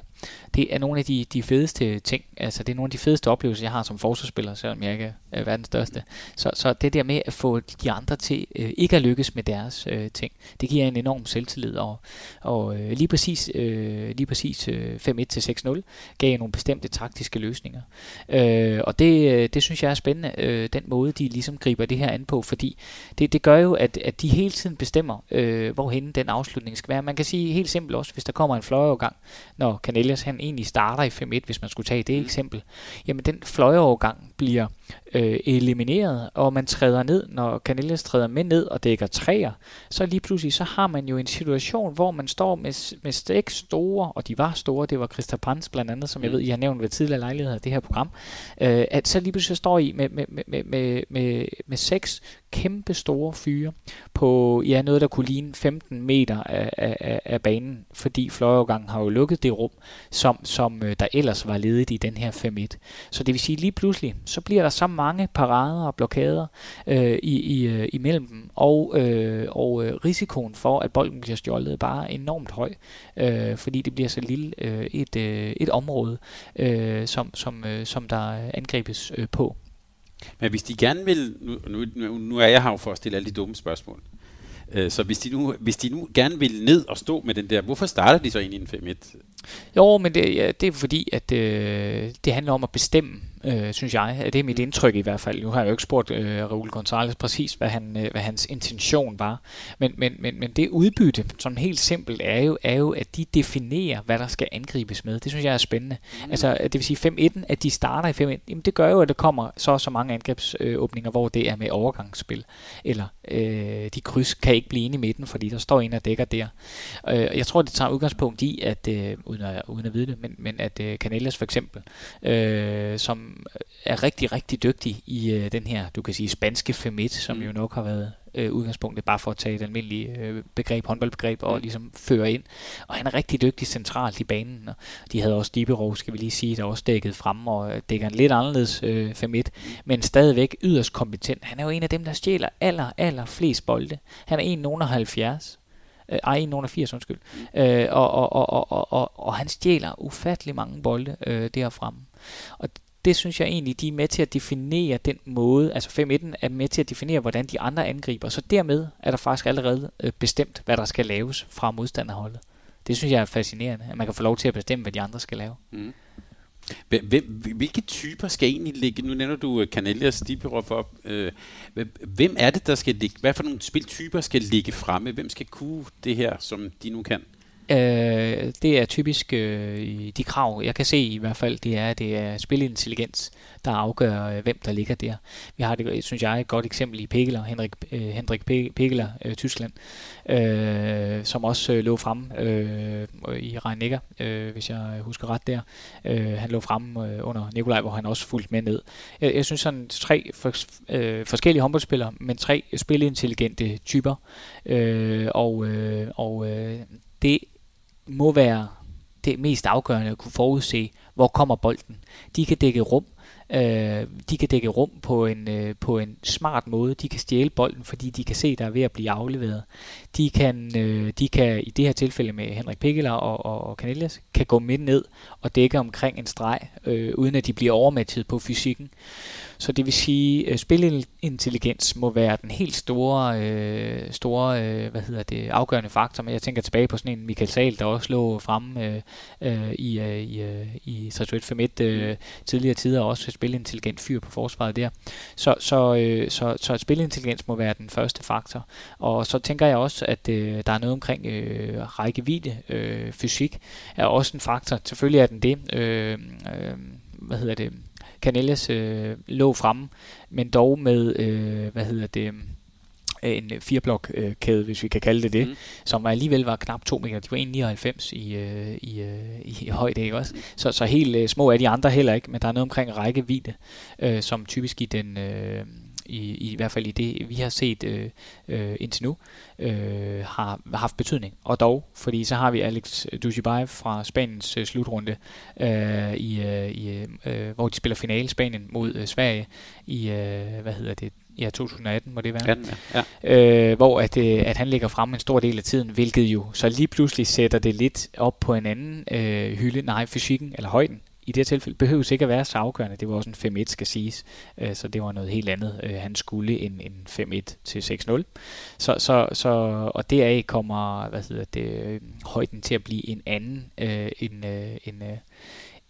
det er nogle af de, de fedeste ting. Altså, det er nogle af de fedeste oplevelser, jeg har som forsvarsspiller, selvom jeg ikke er verdens største. Så, så det der med at få de andre til øh, ikke at lykkes med deres øh, ting, det giver en enorm selvtillid. Og, og øh, lige præcis, øh, lige præcis øh, 5-1 til 6-0 gav nogle bestemte taktiske løsninger. Øh, og det, øh, det synes jeg er spændende, øh, den måde, de ligesom griber det her an på, fordi det, det gør jo, at, at de hele tiden bestemmer, øh, hvorhen den afslutning skal være. Man kan sige helt simpelt også, hvis der kommer en fløjeovergang, når Canellas han egentlig starter i 5-1, hvis man skulle tage det mm. eksempel, jamen den fløjeovergang bliver øh, elimineret, og man træder ned, når Canellas træder med ned og dækker træer, så lige pludselig så har man jo en situation, hvor man står med, med seks store, og de var store, det var Christa Pans blandt andet, som jeg mm. ved, I har nævnt ved tidligere lejligheder af det her program, øh, at så lige pludselig står I med, med, med, med, med, med seks kæmpe store fyre på ja, noget, der kunne ligne 15 meter af, af, af banen, fordi fløjeovergangen har jo lukket det rum, som, som øh, der ellers var ledet i den her 5-1. Så det vil sige, lige pludselig, så bliver der så mange parader og blokader øh, i, i, øh, imellem dem, og, øh, og øh, risikoen for, at bolden bliver stjålet, bare enormt høj, øh, fordi det bliver så lille øh, et, øh, et område, øh, som, som, øh, som der angribes øh, på. Men hvis de gerne vil, nu, nu, nu er jeg her for at stille alle de dumme spørgsmål, øh, så hvis de, nu, hvis de nu gerne vil ned og stå med den der, hvorfor starter de så ind i en 5-1? Jo, men det, ja, det er fordi, at øh, det handler om at bestemme, øh, synes jeg. Det er mit indtryk i hvert fald. Nu har jeg jo ikke spurgt øh, Raul Gonzalez præcis, hvad, han, øh, hvad hans intention var. Men, men, men, men det udbytte, som helt simpelt er jo, er jo, at de definerer, hvad der skal angribes med. Det synes jeg er spændende. Mm. Altså, det vil sige 5-1, at de starter i 5-1, jamen det gør jo, at der kommer så så mange angrebsåbninger, hvor det er med overgangsspil. Eller øh, de kryds kan ikke blive inde i midten, fordi der står en og dækker der. Øh, jeg tror, det tager udgangspunkt i, at øh, uden at, uden at vide det, men, men at øh, Canellas for eksempel, øh, som er rigtig, rigtig dygtig i øh, den her, du kan sige, spanske femit, som mm. jo nok har været øh, udgangspunktet, bare for at tage et almindeligt øh, begreb, håndboldbegreb, og mm. ligesom føre ind. Og han er rigtig dygtig centralt i banen. Og de havde også Diberov, skal vi lige sige, der også dækket frem, og dækker en lidt anderledes øh, 5-1, mm. men stadigvæk yderst kompetent. Han er jo en af dem, der stjæler aller, aller flest bolde. Han er 1,70 Øh, ej, nogen af 80, undskyld. Øh, og, og, og, og, og, og, og han stjæler ufattelig mange bolde øh, derfremme. Og det synes jeg egentlig, de er med til at definere den måde, altså 5-1 er med til at definere, hvordan de andre angriber. Så dermed er der faktisk allerede øh, bestemt, hvad der skal laves fra modstanderholdet. Det synes jeg er fascinerende, at man kan få lov til at bestemme, hvad de andre skal lave. Mm. Hvem, hvilke typer skal egentlig ligge? Nu nævner du øh, Canellias Stibirov op. Øh, hvem er det, der skal ligge? Hvad for nogle spiltyper skal ligge fremme? Hvem skal kunne det her, som de nu kan? Øh, det er typisk øh, de krav, jeg kan se i hvert fald, det er, at det er spilintelligens, der afgør, øh, hvem der ligger der. Vi har det, synes jeg, et godt eksempel i Pegeler, Henrik, øh, Henrik Pegeler, øh, Tyskland, øh, som også øh, lå frem øh, i rhein øh, hvis jeg husker ret der. Øh, han lå frem øh, under Nikolaj, hvor han også fulgte med ned. Jeg, jeg synes sådan tre for, øh, forskellige håndboldspillere, men tre spilintelligente typer, øh, og, øh, og øh, det må være det mest afgørende at kunne forudse, hvor kommer bolden. De kan dække rum, øh, de kan dække rum på en, øh, på en smart måde. De kan stjæle bolden, fordi de kan se, der er ved at blive afleveret. De kan, øh, de kan i det her tilfælde med Henrik Pikkeler og, og, og Canellas, kan gå midt ned og dække omkring en streg, øh, uden at de bliver overmatchet på fysikken. Så det vil sige, at øh, spilintelligens må være den helt store, øh, store øh, hvad hedder det, afgørende faktor. Men jeg tænker tilbage på sådan en Michael Sahl, der også lå fremme øh, øh, i, øh, i, øh, i 3-1 øh, tidligere tider, også et spilintelligent fyr på forsvaret der. Så, så, øh, så, så spilintelligens må være den første faktor. Og så tænker jeg også, at øh, der er noget omkring øh, rækkevidde, øh, fysik, er også en faktor. Selvfølgelig er den det. Øh, øh, hvad hedder det? Canellas øh, lå fremme, men dog med, øh, hvad hedder det, en fireblok øh, kæde, hvis vi kan kalde det det, mm. som alligevel var knap 2 meter. De var 1,99 i, øh, i, øh, i højde, ikke også? Så, så helt øh, små er de andre heller ikke, men der er noget omkring rækkevidde, øh, som typisk i den... Øh, i, i hvert fald i det, vi har set øh, øh, indtil nu, øh, har haft betydning. Og dog, fordi så har vi Alex Dujibay fra Spaniens øh, slutrunde, øh, i, øh, i, øh, hvor de spiller finale Spanien mod øh, Sverige i, øh, hvad hedder det, ja, 2018 må det være, 18, ja. Ja. Øh, hvor at, øh, at han ligger frem en stor del af tiden, hvilket jo så lige pludselig sætter det lidt op på en anden øh, hylde, nej, fysikken eller højden i det her tilfælde behøves ikke at være så afgørende. Det var også en 5-1, skal siges. Øh, så det var noget helt andet. Øh, han skulle en, en 5-1 til 6-0. Så, så, så, og deraf kommer hvad hedder det, øh, højden til at blive en anden øh, en, øh, øh,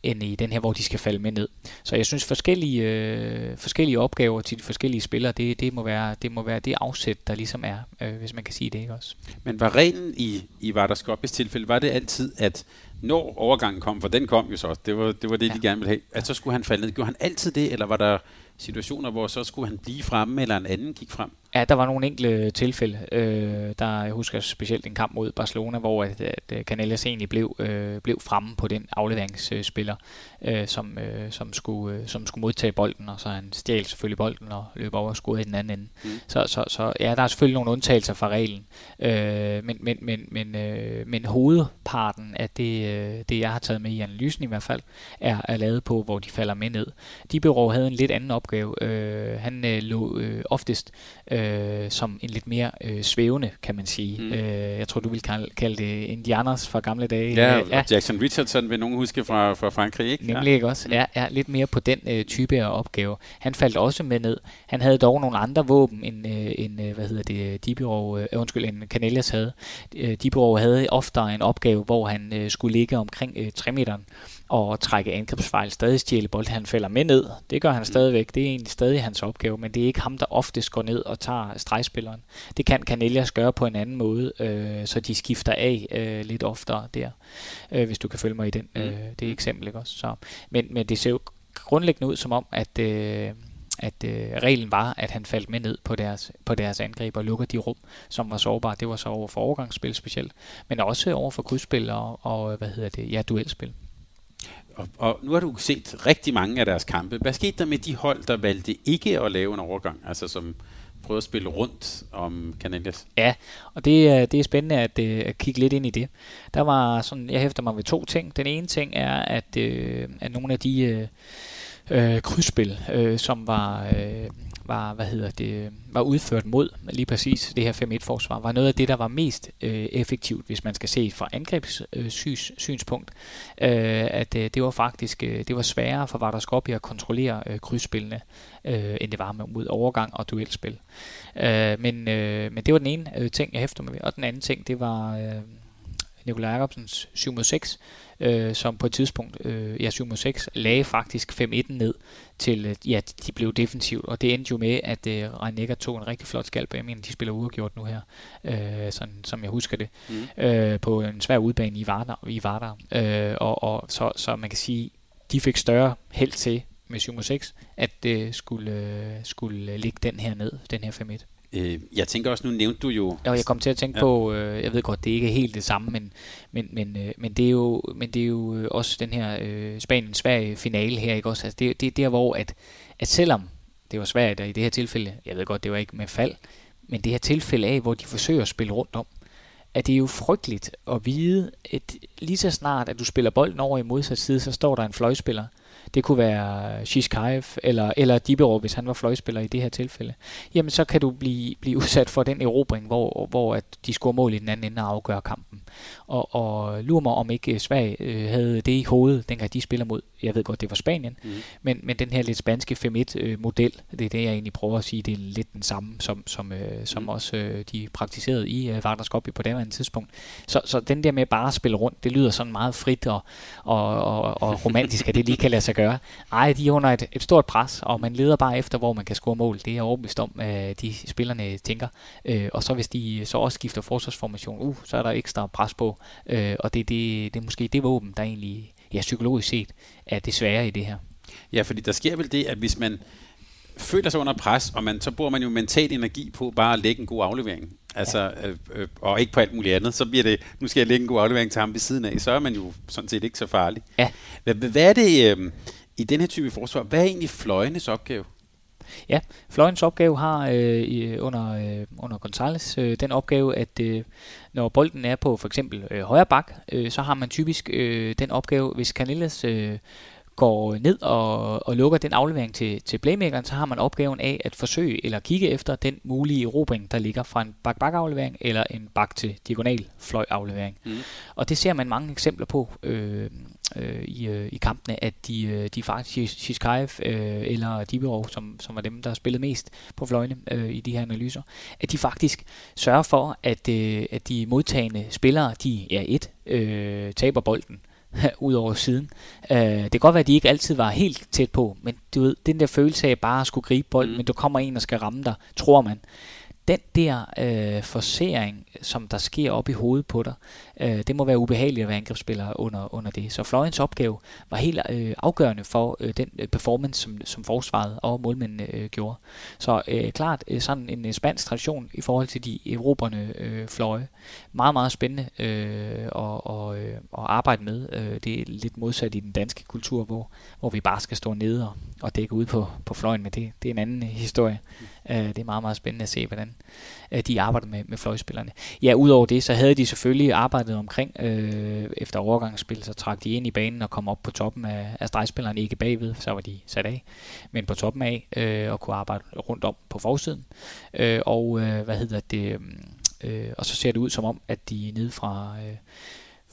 end i den her, hvor de skal falde med ned. Så jeg synes, forskellige, øh, forskellige opgaver til de forskellige spillere, det, det, må være, det må være det afsæt, der ligesom er, øh, hvis man kan sige det, ikke også? Men var reglen i, i Vardaskopis tilfælde, var det altid, at når overgangen kom, for den kom jo så, det var det, var det ja. de gerne ville have, at så skulle han falde ned. Gjorde han altid det, eller var der situationer, hvor så skulle han blive fremme, eller en anden gik frem? Ja, der var nogle enkelte tilfælde. Øh, der, jeg husker specielt en kamp mod Barcelona, hvor at, at Canellas egentlig blev, øh, blev fremme på den afleveringsspiller, øh, som, øh, som, skulle, øh, som skulle modtage bolden, og så han stjal selvfølgelig bolden og løb over og scorede i den anden ende. Mm. Så, så, så ja, der er selvfølgelig nogle undtagelser fra reglen, øh, men, men, men, men, øh, men hovedparten af det, øh, det, jeg har taget med i analysen i hvert fald, er, er lavet på, hvor de falder med ned. De Bureau havde en lidt anden opgave. Øh, han øh, lå øh, oftest øh, som en lidt mere øh, svævende, kan man sige. Mm. Øh, jeg tror, du vil kalde, kalde det Indianers fra gamle dage. Ja, øh, ja. Jackson Richardson vil nogen huske fra, fra Frankrig, ikke? Nemlig ikke også. Mm. Ja, ja, lidt mere på den øh, type af opgave. Han faldt også med ned. Han havde dog nogle andre våben, end, øh, end øh, hvad hedder det, Dibirov, øh, undskyld, end Canellas havde. Øh, Dibirov havde oftere en opgave, hvor han øh, skulle ligge omkring øh, 3 meteren og trække angrebsfejl, stadig stjæle bold. Han falder med ned. Det gør han mm. stadigvæk. Det er egentlig stadig hans opgave, men det er ikke ham, der oftest går ned og tager stregspilleren. Det kan Canellas gøre på en anden måde, øh, så de skifter af øh, lidt oftere der, øh, hvis du kan følge mig i den, mm. øh, det eksempel. Ikke også? Så, men, men det ser jo grundlæggende ud som om, at, øh, at øh, reglen var, at han faldt med ned på deres, på deres angreb og lukker de rum, som var sårbare. Det var så over for overgangsspil specielt, men også over for krydsspil og, og hvad hedder det, ja, duelspil. Og, og nu har du set rigtig mange af deres kampe. Hvad skete der med de hold, der valgte ikke at lave en overgang? Altså som prøvede at spille rundt om Canadias? Ja, og det, det er spændende at, øh, at kigge lidt ind i det. Der var sådan, jeg hæfter mig ved to ting. Den ene ting er, at, øh, at nogle af de øh, øh, krydsspil, øh, som var... Øh, var, hvad hedder det, var udført mod lige præcis det her 5-1-forsvar, var noget af det, der var mest øh, effektivt, hvis man skal se fra angrebssynspunkt, øh, øh, at øh, det var faktisk øh, det var sværere for Vardaskopje at kontrollere øh, krydsspillene, øh, end det var med, mod overgang og duelspil. Øh, men, øh, men det var den ene øh, ting, jeg hæfter mig ved, og den anden ting, det var øh, Nikolaj Jacobsens 7 mod 6, øh, som på et tidspunkt, øh, ja 7 mod 6, lagde faktisk 5-1 ned til, øh, ja, de blev defensivt, og det endte jo med, at øh, Reinecker tog en rigtig flot skalp. Jeg mener, de spiller uafgjort nu her, øh, sådan, som jeg husker det, mm. øh, på en svær udbane i Vardar. I Vardar. Øh, og, og så, så man kan sige, de fik større held til med 7 mod 6, at det skulle, øh, skulle ligge den her ned, den her 5-1. Øh, jeg tænker også, nu nævnte du jo... Ja, jeg kom til at tænke ja. på, øh, jeg ved godt, det er ikke helt det samme, men, men, men, øh, men, det, er jo, men det er jo øh, også den her øh, Spanien-Sverige finale her, ikke også? Altså, det, det er der, hvor at, at selvom det var svært i det her tilfælde, jeg ved godt, det var ikke med fald, men det her tilfælde af, hvor de forsøger at spille rundt om, at det er jo frygteligt at vide, at lige så snart, at du spiller bolden over i modsat side, så står der en fløjspiller, det kunne være Shishkaev eller, eller Dibero, hvis han var fløjspiller i det her tilfælde, jamen så kan du blive, blive udsat for den erobring, hvor, hvor at de scorer mål i den anden ende og afgør kampen. Og, og lurer mig, om ikke Sverige øh, havde det i hovedet, dengang de spiller mod, jeg ved godt, det var Spanien, mm. men, men den her lidt spanske 5-1-model, øh, det er det, jeg egentlig prøver at sige, det er lidt den samme, som, som, øh, som mm. også øh, de praktiserede i øh, Vardaskopje på det andet tidspunkt. Så, så den der med bare at spille rundt, det lyder sådan meget frit og, og, og, og romantisk, at det lige kan lade sig gøre. Ej, de er under et, et stort pres, og man leder bare efter, hvor man kan score mål. Det er overbevist om, at de spillerne tænker. Øh, og så hvis de så også skifter forsvarsformation, uh, så er der ekstra pres på. Øh, og det, det, det er måske det våben, der egentlig, ja, psykologisk set, er det svære i det her. Ja, fordi der sker vel det, at hvis man føler sig under pres, og man, så bruger man jo mental energi på bare at lægge en god aflevering. Altså, ja. øh, øh, og ikke på alt muligt andet. Så bliver det, nu skal jeg lægge en god aflevering til ham ved siden af. Så er man jo sådan set ikke så farlig. Ja. Hvad, hvad er det øh, i den her type forsvar? Hvad er egentlig fløjenes opgave? Ja, fløjens opgave har øh, i, under, øh, under Gonzales øh, den opgave, at øh, når bolden er på for eksempel øh, højre bak, øh, så har man typisk øh, den opgave, hvis Canillas øh, går ned og, og lukker den aflevering til, til playmakeren, så har man opgaven af at forsøge eller kigge efter den mulige erobring, der ligger fra en bak-bak-aflevering eller en bak til diagonal fløj-aflevering. Mm. Og det ser man mange eksempler på øh, øh, i, øh, i kampene, at de, øh, de faktisk, Shiskaev øh, eller Dibirov, som, som var dem, der spillede mest på fløjene øh, i de her analyser, at de faktisk sørger for, at, øh, at de modtagende spillere, de er et, øh, taber bolden, ud over siden. Uh, det kan godt være, at de ikke altid var helt tæt på, men du ved, den der følelse af bare at skulle gribe bolden, mm. men du kommer en og skal ramme dig, tror man, den der øh, forsering, som der sker op i hovedet på dig, øh, det må være ubehageligt at være angrebsspiller under, under det. Så Florians opgave var helt øh, afgørende for øh, den øh, performance, som, som forsvaret og målmændene øh, gjorde. Så øh, klart øh, sådan en øh, spansk tradition i forhold til de europæerne øh, fløje. Meget, meget spændende øh, og, og, øh, at arbejde med. Øh, det er lidt modsat i den danske kultur, hvor, hvor vi bare skal stå nede og, og dække ud på, på fløjen, men det, det er en anden øh, historie. Øh, det er meget, meget spændende at se, hvordan øh, de arbejder med, med fløjspillerne. Ja, udover det, så havde de selvfølgelig arbejdet omkring øh, efter overgangsspil, så trak de ind i banen og kom op på toppen af, af stregspilleren, ikke bagved, så var de sat af, men på toppen af øh, og kunne arbejde rundt om på forsiden. Øh, og øh, hvad hedder det? Mm, øh, og så ser det ud som om, at de nede fra... Øh,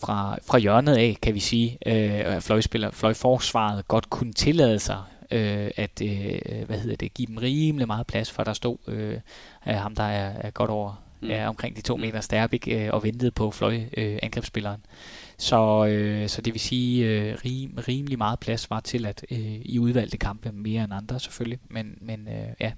fra, fra hjørnet af, kan vi sige, øh, fløjspiller, fløjforsvaret godt kunne tillade sig øh, at øh, hvad hedder det, give dem rimelig meget plads, for der stod øh, ham, der er, er godt over mm. er omkring de to mm. meter Sterbik øh, og ventede på fløj øh, angrebsspilleren. Så, øh, så det vil sige, øh, rim, rimelig meget plads var til at øh, i udvalgte kampe mere end andre selvfølgelig, men, men øh, ja.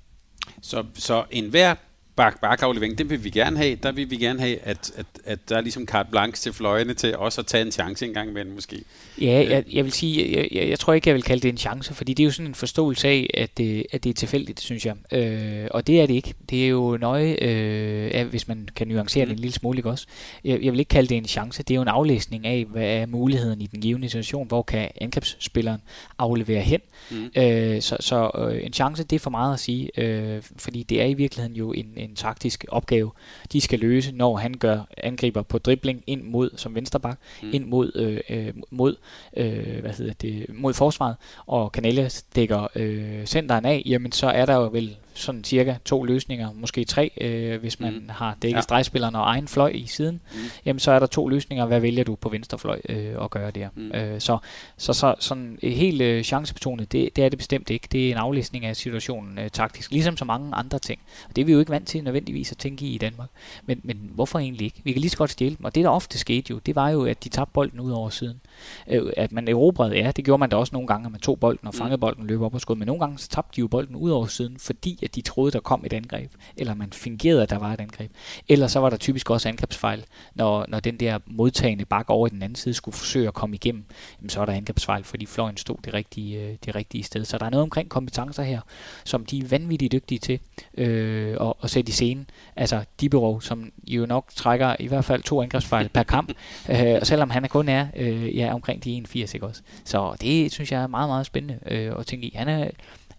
Så, så enhver bak bakaflevering, det vil vi gerne have. Der vil vi gerne have, at, at, at der er ligesom carte blanche til fløjene til også at tage en chance en gang imellem måske. Ja, jeg, jeg vil sige, jeg, jeg, jeg tror ikke, jeg vil kalde det en chance, fordi det er jo sådan en forståelse af, at det, at det er tilfældigt, synes jeg. Øh, og det er det ikke. Det er jo nøje, øh, hvis man kan nuancere mm. det en lille smule, ikke også? Jeg, jeg vil ikke kalde det en chance. Det er jo en aflæsning af, hvad er muligheden i den givende situation, hvor kan angrebsspilleren aflevere hen. Mm. Øh, så så øh, en chance, det er for meget at sige, øh, fordi det er i virkeligheden jo en, en taktisk opgave, de skal løse, når han gør angriber på dribling ind mod som vensterbak, mm. ind mod øh, øh, mod øh, hvad hedder det, mod forsvaret, og Canales dækker øh, centeren af, jamen så er der jo vel sådan cirka to løsninger, måske tre, øh, hvis man mm. har dækket ja. stregspilleren og egen fløj i siden, mm. jamen så er der to løsninger. Hvad vælger du på venstre fløj øh, at gøre der? Mm. Øh, så, så, så sådan helt øh, chancebetonet, det, det er det bestemt ikke. Det er en aflæsning af situationen øh, taktisk, ligesom så mange andre ting. Og det er vi jo ikke vant til nødvendigvis at tænke i i Danmark. Men, men hvorfor egentlig ikke? Vi kan lige så godt stjæle dem, og det der ofte skete jo, det var jo, at de tabte bolden ud over siden. Øh, at man erobrede, ja, det gjorde man da også nogle gange, at man tog bolden og mm. fangede bolden og løb op og skød, men nogle gange så tabte de jo bolden ud over siden, fordi at de troede, der kom et angreb, eller man fingerede, at der var et angreb. Eller så var der typisk også angrebsfejl, når, når den der modtagende bak over i den anden side skulle forsøge at komme igennem, jamen, så er der angrebsfejl, fordi fløjen stod det rigtige, øh, det rigtige sted. Så der er noget omkring kompetencer her, som de er vanvittigt dygtige til øh, at, at sætte i scenen. Altså Diberov, som jo nok trækker i hvert fald to angrebsfejl per kamp, øh, og selvom han kun er øh, ja, omkring de 81, ikke også? Så det synes jeg er meget, meget spændende øh, at tænke i. Han er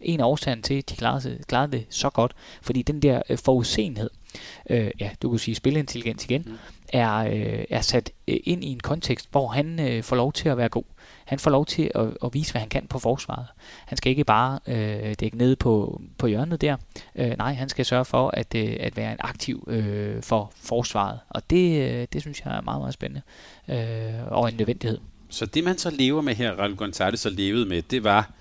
en af årsagerne til, at de klarede, klarede det så godt, fordi den der øh, forudsenhed, øh, ja, du kan sige spilintelligens igen, mm. er, øh, er sat øh, ind i en kontekst, hvor han øh, får lov til at være god. Han får lov til at, at vise, hvad han kan på forsvaret. Han skal ikke bare øh, dække ned på, på hjørnet der. Øh, nej, han skal sørge for at, øh, at være en aktiv øh, for forsvaret. Og det, øh, det synes jeg er meget, meget spændende øh, og en nødvendighed. Så det man så lever med her, Raul Gonzalez så levede med, det var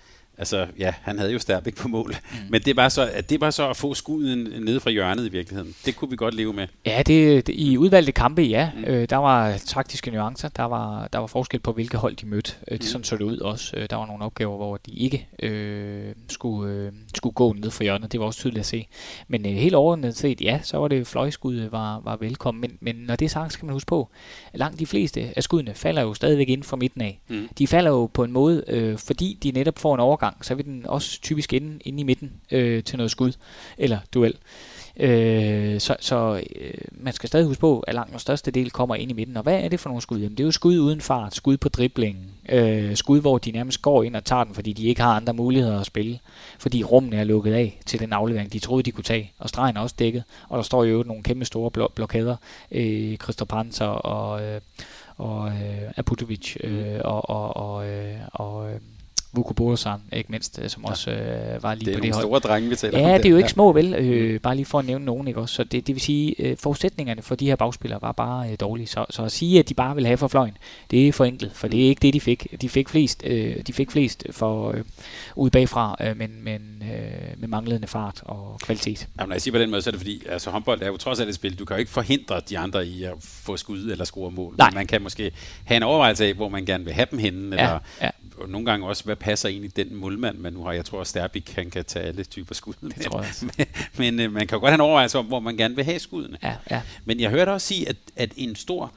Altså, ja, han havde jo Sterbæk på mål. Mm. Men det var, så, det var så at få skuden ned fra hjørnet i virkeligheden. Det kunne vi godt leve med. Ja, det, det i udvalgte kampe, ja. Mm. Øh, der var taktiske nuancer. Der var, der var forskel på, hvilke hold de mødte. Øh, det mm. sådan så det ud også. Øh, der var nogle opgaver, hvor de ikke øh, skulle, øh, skulle gå ned fra hjørnet. Det var også tydeligt at se. Men øh, helt overordnet set, ja, så var det fløjskud var, var velkommen. Men, men når det er sagt, skal man huske på, langt de fleste af skuddene falder jo stadigvæk ind fra midten af. Mm. De falder jo på en måde, øh, fordi de netop får en overgang gang, så vil den også typisk inde, inde i midten øh, til noget skud eller duel. Øh, så så øh, man skal stadig huske på, at langt den største del kommer ind i midten. Og hvad er det for nogle skud? Jamen, det er jo skud uden fart, skud på driblingen, øh, skud hvor de nærmest går ind og tager den, fordi de ikke har andre muligheder at spille. Fordi rummene er lukket af til den aflevering, de troede, de kunne tage. Og stregen er også dækket. Og der står jo nogle kæmpe store blo- blokader. Øh, Christoph Panzer og, øh, og øh, Aputovic øh, og, og, og, øh, og øh, Vuko Borusan, ikke mindst, øh, som ja. også øh, var lige det på det hold. Det er store drenge, vi taler ja, om. Ja, det er jo ikke små, vel? Øh, mm. bare lige for at nævne nogen, ikke også? Så det, det vil sige, øh, forudsætningerne for de her bagspillere var bare øh, dårlige. Så, så at sige, at de bare ville have for fløjen, det er for enkelt, for det er ikke det, de fik. De fik flest, øh, de fik flest for øh, ude bagfra, øh, men, men øh, med manglende fart og kvalitet. Jamen, når jeg siger på den måde, så er det fordi, altså håndbold er jo trods alt et spil. Du kan jo ikke forhindre de andre i at få skud eller score mål. Nej. Men man kan måske have en overvejelse af, hvor man gerne vil have dem henne, ja, eller ja og nogle gange også, hvad passer egentlig den målmand, man nu har. Jeg tror, at Sterbik kan, kan tage alle typer skud. Det men, tror jeg også. Men, men øh, man kan jo godt have en overvejelse om, hvor man gerne vil have skuddene. Ja, ja. Men jeg hørte også sige, at, at en stor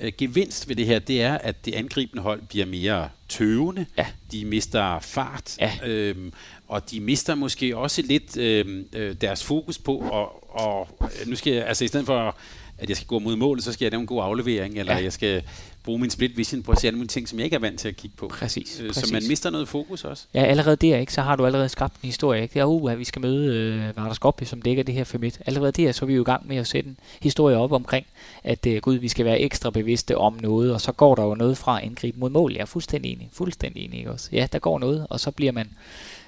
øh, gevinst ved det her, det er, at det angribende hold bliver mere tøvende. Ja. De mister fart. Ja. Øhm, og de mister måske også lidt øh, øh, deres fokus på, og, og nu skal jeg, altså i stedet for at jeg skal gå mod målet, så skal jeg lave en god aflevering, eller ja. jeg skal bruge min split vision på at se alle mulige ting, som jeg ikke er vant til at kigge på. Præcis, øh, præcis. Så man mister noget fokus også. Ja, allerede der, ikke, så har du allerede skabt en historie. Ikke? Det er, uh, at vi skal møde øh, Vardar Skopje, som dækker det her for midt. Allerede der, så er vi jo i gang med at sætte en historie op omkring, at øh, gud, vi skal være ekstra bevidste om noget, og så går der jo noget fra indgreb mod mål. Jeg er fuldstændig enig. Fuldstændig enig, ikke også? Ja, der går noget, og så bliver man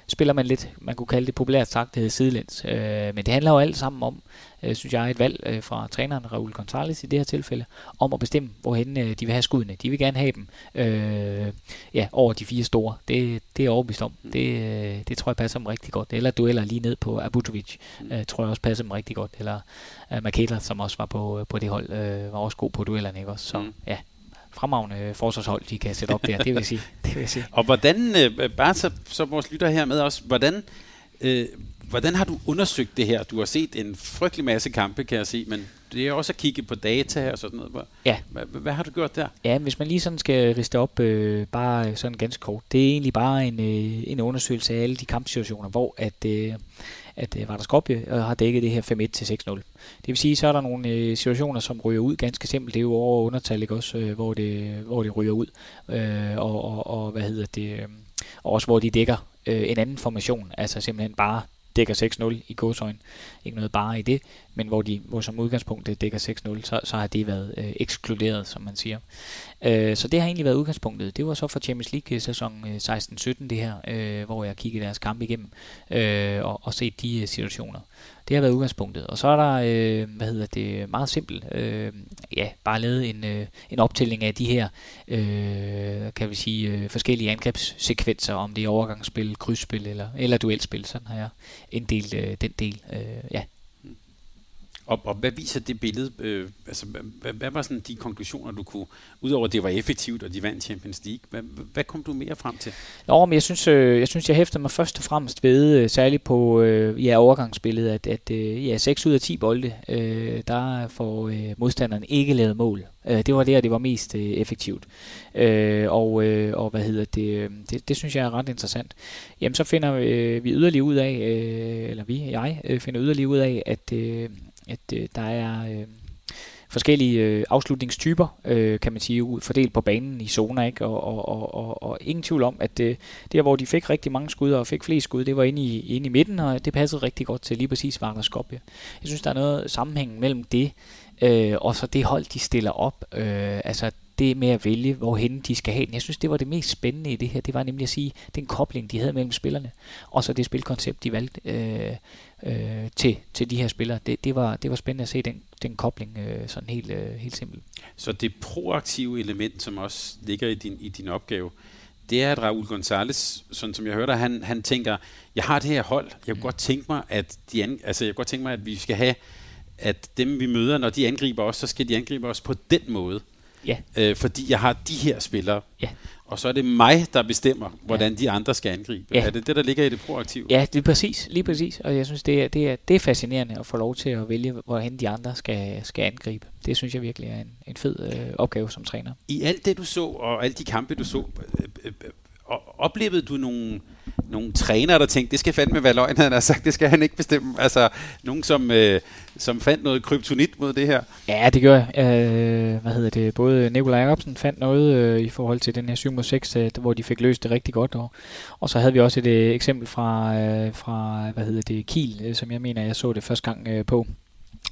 spiller man lidt, man kunne kalde det populært sagt, det hedder sidelæns. Øh, men det handler jo alt sammen om, øh, synes jeg, et valg øh, fra træneren Raul Gonzalez i det her tilfælde, om at bestemme, hvorhen øh, de vil have skuddene. De vil gerne have dem øh, ja, over de fire store. Det, det er overbevist om. Det, øh, det tror jeg passer dem rigtig godt. Eller dueller lige ned på Abutovic, øh, tror jeg også passer dem rigtig godt. Eller øh, Makela, som også var på, øh, på det hold, øh, var også god på duellerne. Ikke også? Så Mm. ja, fremragende forsvarshold, de kan sætte op der, det vil jeg sige. Det vil jeg sige. Og hvordan, øh, bare så, så vores lytter her med også, hvordan, øh, hvordan har du undersøgt det her? Du har set en frygtelig masse kampe, kan jeg se, men det er også at kigge på data og sådan noget. Hvad, Ja. hvad, hvad har du gjort der? Ja, hvis man lige sådan skal riste op, øh, bare sådan ganske kort, det er egentlig bare en, øh, en undersøgelse af alle de kampsituationer, hvor at, øh, at øh, Vardar Skopje øh, har dækket det her 5-1 til 6-0. Det vil sige, så er der nogle øh, situationer, som ryger ud ganske simpelt. Det er jo over undertal, ikke også, øh, hvor, det, hvor det ryger ud. Øh, og, og, og, hvad hedder det, øh, og også hvor de dækker øh, en anden formation, altså simpelthen bare dækker 6-0 i godsøjen. Ikke noget bare i det, men hvor de hvor som udgangspunkt det dækker 6-0, så, så har det været øh, ekskluderet, som man siger. Øh, så det har egentlig været udgangspunktet. Det var så for Champions League øh, sæson øh, 16-17 det her, øh, hvor jeg kiggede deres kampe igennem øh, og, og set de øh, situationer. Det har været udgangspunktet. Og så er der, øh, hvad hedder det, meget simpelt, øh, ja, bare lavet en, øh, en optælling af de her, øh, kan vi sige, øh, forskellige angrebssekvenser, om det er overgangsspil, krydsspil eller, eller duelspil. Sådan har jeg inddelt øh, den del, øh, ja. Og, og hvad viser det billede? Øh, altså, hvad, hvad var sådan de konklusioner, du kunne, udover at det var effektivt, og de vandt Champions League, hvad, hvad kom du mere frem til? Nå, men jeg synes, øh, jeg synes, jeg hæftede mig først og fremmest ved, øh, særligt på øh, ja, overgangsspillet, at, at øh, ja, 6 ud af 10 bolde, øh, der får øh, modstanderen ikke lavet mål. Øh, det var der, det var mest øh, effektivt. Øh, og, øh, og hvad hedder det, øh, det, det synes jeg er ret interessant. Jamen, så finder øh, vi yderligere ud af, øh, eller vi, jeg, øh, finder yderligere ud af, at, øh, at øh, der er... Øh, forskellige øh, afslutningstyper, øh, kan man sige, ud- fordelt på banen i zoner, ikke? Og, og, og, og, og ingen tvivl om, at øh, der, hvor de fik rigtig mange skud og fik flest skud, det var inde i, inde i midten, og det passede rigtig godt til lige præcis Vardar Skopje. Jeg synes, der er noget sammenhæng mellem det, øh, og så det hold, de stiller op. Øh, altså det med at vælge, hvorhen de skal have den. Jeg synes, det var det mest spændende i det her. Det var nemlig at sige, den kobling, de havde mellem spillerne, og så det spilkoncept, de valgte øh, øh, til, til de her spillere. Det, det, var, det var spændende at se den, den kobling, øh, sådan helt, øh, helt simpelt. Så det proaktive element, som også ligger i din, i din opgave, det er, at Raul Gonzalez, sådan som jeg hørte, han, han tænker, jeg har det her hold, jeg kunne godt tænke mig, at de an, altså, jeg kunne godt tænke mig, at vi skal have, at dem vi møder, når de angriber os, så skal de angribe os på den måde. Ja, Øh, fordi jeg har de her spillere, ja. Og så er det mig, der bestemmer, hvordan de andre skal angribe. Ja. Er det det, der ligger i det proaktive? Ja, det er præcis, lige præcis. Og jeg synes, det er, det er, det er fascinerende at få lov til at vælge, hvorhen de andre skal, skal angribe. Det synes jeg virkelig er en, en fed øh, opgave som træner. I alt det, du så, og alle de kampe, du så, øh, øh, øh, oplevede du nogle, nogle trænere, der tænkte, det skal fandme være løgn, han har sagt, det skal han ikke bestemme. Altså, nogen, som, øh, som fandt noget kryptonit mod det her. Ja, det gør jeg. Øh, hvad hedder det? Både Nikolaj Jacobsen fandt noget øh, i forhold til den her 7 mod 6, øh, hvor de fik løst det rigtig godt. Og, og så havde vi også et øh, eksempel fra, øh, fra, hvad hedder det, Kiel, øh, som jeg mener, jeg så det første gang øh, på,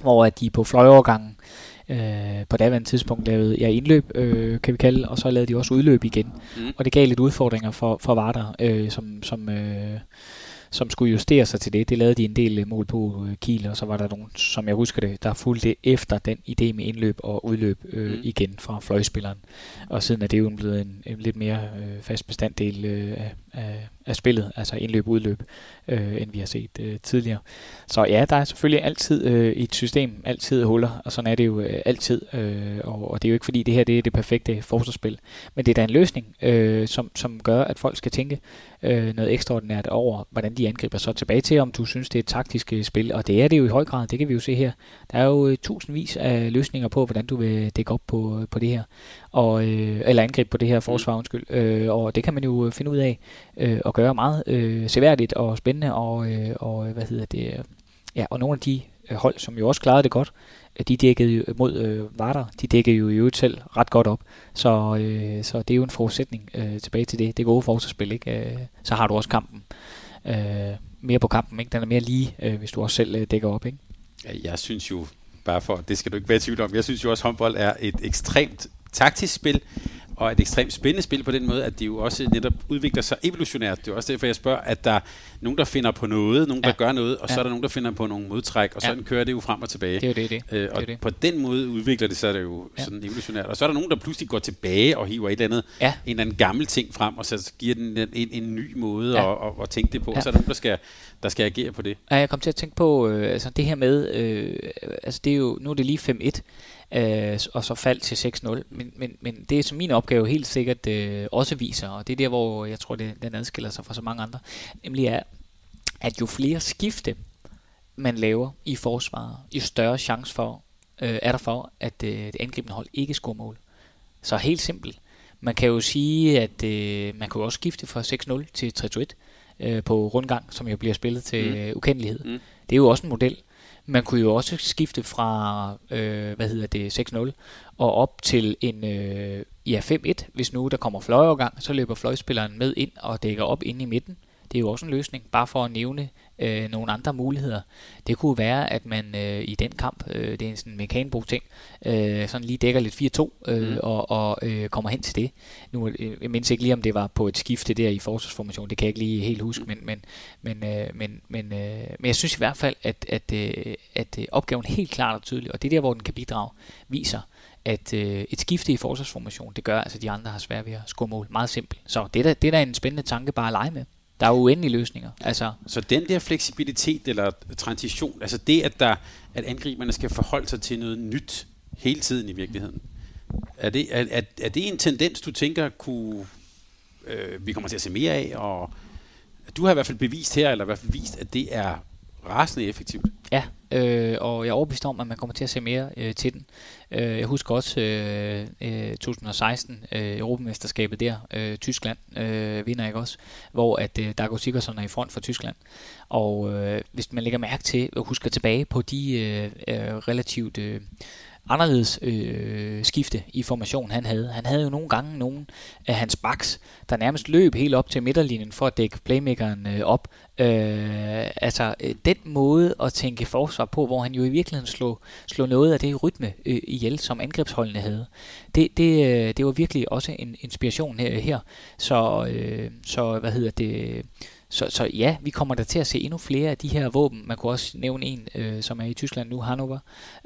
hvor at de på fløjovergangen øh, på daværende tidspunkt lavede ja, indløb, øh, kan vi kalde, og så lavede de også udløb igen. Mm. Og det gav lidt udfordringer for, for Vardar, øh, som, som, øh, som skulle justere sig til det. Det lavede de en del mål på øh, Kiel, og så var der nogen, som jeg husker det, der fulgte efter den idé med indløb og udløb øh, mm. igen fra fløjspilleren. Og siden er det jo blevet en, en lidt mere øh, fast bestanddel øh, af, af, spillet, altså indløb-udløb, øh, end vi har set øh, tidligere. Så ja, der er selvfølgelig altid øh, i et system, altid huller, og sådan er det jo øh, altid. Øh, og, og det er jo ikke fordi, det her det er det perfekte forsvarsspil, men det er da en løsning, øh, som, som gør, at folk skal tænke øh, noget ekstraordinært over, hvordan de angriber så tilbage til, om du synes, det er et taktisk øh, spil, og det er det jo i høj grad, det kan vi jo se her. Der er jo øh, tusindvis af løsninger på, hvordan du vil dække op på, på det her, og, øh, eller angribe på det her forsvar, undskyld, øh, og det kan man jo finde ud af øh, og gøre meget øh, seværdigt og spændende, og, øh, og hvad hedder det, ja, og nogle af de hold, som jo også klarede det godt, de dækkede jo mod øh, Varder, de dækkede jo i øvrigt selv ret godt op. Så, øh, så det er jo en forudsætning øh, tilbage til det. Det gode forsvarsspil, ikke? Øh, så har du også kampen. Øh, mere på kampen, ikke? Den er mere lige, øh, hvis du også selv øh, dækker op, ikke? Jeg synes jo, bare for, det skal du ikke være i tvivl om, jeg synes jo også, at håndbold er et ekstremt taktisk spil, og et ekstremt spændende spil på den måde, at de jo også netop udvikler sig evolutionært. Det er også derfor, jeg spørger, at der er nogen, der finder på noget, nogen, der ja. gør noget, og ja. så er der nogen, der finder på nogle modtræk, og ja. sådan kører det jo frem og tilbage. Det er jo det, det. Øh, og det det. på den måde udvikler det sig det jo ja. sådan evolutionært. Og så er der nogen, der pludselig går tilbage og hiver et eller andet, ja. en eller anden gammel ting frem, og så giver den en, en, en ny måde ja. at, at, at, tænke det på. Ja. Så er der nogen, der skal, der skal agere på det. Ja, jeg kom til at tænke på, øh, altså det her med, øh, altså det er jo, nu er det lige 5-1, øh, og så faldt til 6-0. Men, men, men det som min opgave helt sikkert øh, også viser, og det er der, hvor jeg tror, det, den adskiller sig fra så mange andre, nemlig er, at jo flere skifte man laver i forsvaret, jo større chance for, øh, er der for, at øh, det angribende hold ikke scorer mål. Så helt simpelt. Man kan jo sige, at øh, man kan jo også skifte fra 6-0 til 3-1 øh, på rundgang, som jo bliver spillet til mm. ukendelighed. Mm. Det er jo også en model, man kunne jo også skifte fra, øh, hvad hedder det, 6-0 og op til en øh, ja, 5-1. Hvis nu der kommer fløjovergang, så løber fløjspilleren med ind og dækker op ind i midten. Det er jo også en løsning, bare for at nævne øh, nogle andre muligheder. Det kunne være, at man øh, i den kamp, øh, det er en sådan mekanbrug ting, øh, sådan lige dækker lidt 4-2 øh, mm. og, og øh, kommer hen til det. Nu øh, jeg mindes ikke lige, om det var på et skifte der i forsvarsformation, det kan jeg ikke lige helt huske, men, men, men, øh, men, men, øh, men jeg synes i hvert fald, at, at, øh, at øh, opgaven helt klart og tydelig, og det er der, hvor den kan bidrage, viser, at øh, et skifte i forsvarsformation, det gør, altså, de andre har svært ved at score mål. Meget simpelt. Så det er da, det er da en spændende tanke bare at lege med. Der er uendelige løsninger. Altså. Så den der fleksibilitet eller transition, altså det, at, der, at angriberne skal forholde sig til noget nyt hele tiden i virkeligheden, er det, er, er, er det en tendens, du tænker, kunne, øh, vi kommer til at se mere af? Og du har i hvert fald bevist her, eller i hvert fald vist, at det er rasende effektivt. Ja, øh, og jeg er overbevist om, at man kommer til at se mere øh, til den. Øh, jeg husker også øh, øh, 2016 øh, Europamesterskabet der, øh, Tyskland øh, vinder ikke også, hvor at øh, Dago Sigurdsson er i front for Tyskland. Og øh, hvis man lægger mærke til og husker tilbage på de øh, øh, relativt øh, anderledes øh, skifte i formation, han havde. Han havde jo nogle gange nogle af hans backs, der nærmest løb helt op til midterlinjen for at dække playmakeren øh, op. Øh, altså øh, den måde at tænke forsvar på, hvor han jo i virkeligheden slog, slog noget af det rytme øh, ihjel, som angrebsholdene havde. Det, det, øh, det var virkelig også en inspiration her. her. Så, øh, så hvad hedder det så, så ja, vi kommer der til at se endnu flere af de her våben. Man kunne også nævne en, øh, som er i Tyskland nu, Hannover,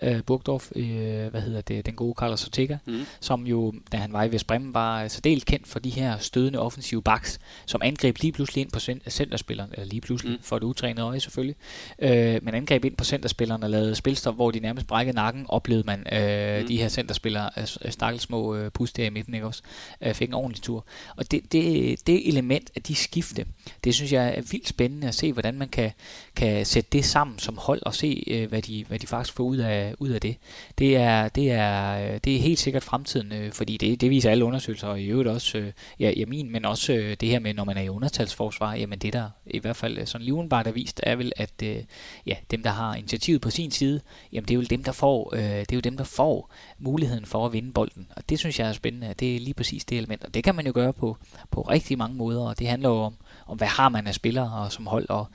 øh, Burgdorf, øh, hvad hedder det, den gode Carlos Ortega, mm. som jo, da han var i Vestbremmen, var så dels kendt for de her stødende offensive backs, som angreb lige pludselig ind på centerspilleren, eller lige pludselig, mm. for et utrænet øje selvfølgelig, øh, men angreb ind på centerspilleren og lavede spilstop, hvor de nærmest brækkede nakken, oplevede man øh, mm. de her centerspillere, øh, stakkels små øh, pus der i midten, ikke også, øh, fik en ordentlig tur. Og det, det, det element af de skifte, det synes jeg er vildt spændende at se, hvordan man kan, kan sætte det sammen som hold og se, øh, hvad, de, hvad de faktisk får ud af, ud af det. Det er, det, er, øh, det er helt sikkert fremtiden, øh, fordi det, det viser alle undersøgelser, og i øvrigt også, øh, ja, ja min, men også øh, det her med, når man er i undertalsforsvar, jamen det der i hvert fald øh, sådan lige bare er vist, er vel, at øh, ja, dem, der har initiativet på sin side, jamen det er jo dem, der får, øh, det er jo dem, der får muligheden for at vinde bolden. Og det synes jeg er spændende, det er lige præcis det element, og det kan man jo gøre på, på rigtig mange måder, og det handler jo om, om hvad har man af spillere og som hold, og,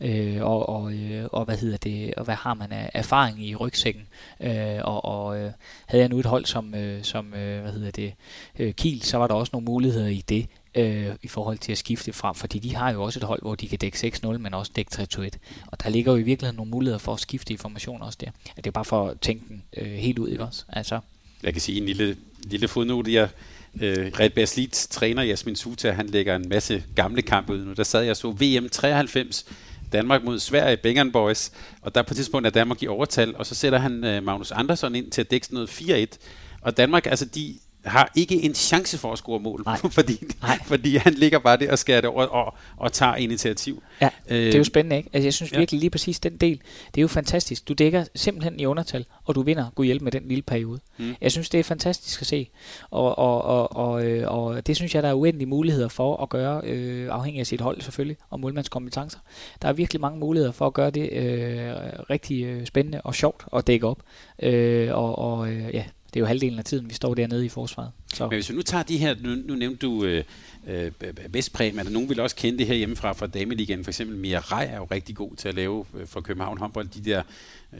øh, og, og, øh, og hvad hedder det, og hvad har man af erfaring i rygsækken. Øh, og og øh, havde jeg nu et hold som, øh, som øh, hvad hedder det, øh, Kiel, så var der også nogle muligheder i det øh, i forhold til at skifte frem, fordi de har jo også et hold, hvor de kan dække 6-0, men også dække 3-2-1. Og der ligger jo i virkeligheden nogle muligheder for at skifte i formation også der. Det er bare for at tænke den øh, helt ud, ikke også? Altså. Jeg kan sige en lille, lille fodnote. Jeg, øh, Red Bears træner Jasmin Suta, han lægger en masse gamle kampe ud nu. Der sad jeg så VM 93, Danmark mod Sverige, Bengan Boys, og der på et tidspunkt er Danmark i overtal, og så sætter han øh, Magnus Andersson ind til at dække noget 4-1. Og Danmark, altså de, har ikke en chance for at score mål, Nej. fordi, Nej. fordi han ligger bare der og skærer det over og, og tager initiativ. Ja, øh, det er jo spændende, ikke? Altså, jeg synes ja. virkelig lige præcis den del, det er jo fantastisk. Du dækker simpelthen i undertal, og du vinder god hjælp med den lille periode. Mm. Jeg synes, det er fantastisk at se, og, og, og, og, øh, og det synes jeg, der er uendelige muligheder for at gøre, øh, afhængig af sit hold selvfølgelig, og målmandskompetencer. Der er virkelig mange muligheder for at gøre det øh, rigtig øh, spændende og sjovt at dække op. Øh, og og øh, ja, det er jo halvdelen af tiden, vi står dernede i forsvaret. Så. Men hvis vi nu tager de her, nu, nu nævnte du øh, øh, Vestpræm, er nogen vil også kende det her hjemmefra fra Dameligaen, for eksempel Mia Rej er jo rigtig god til at lave øh, for København håndbold, de der,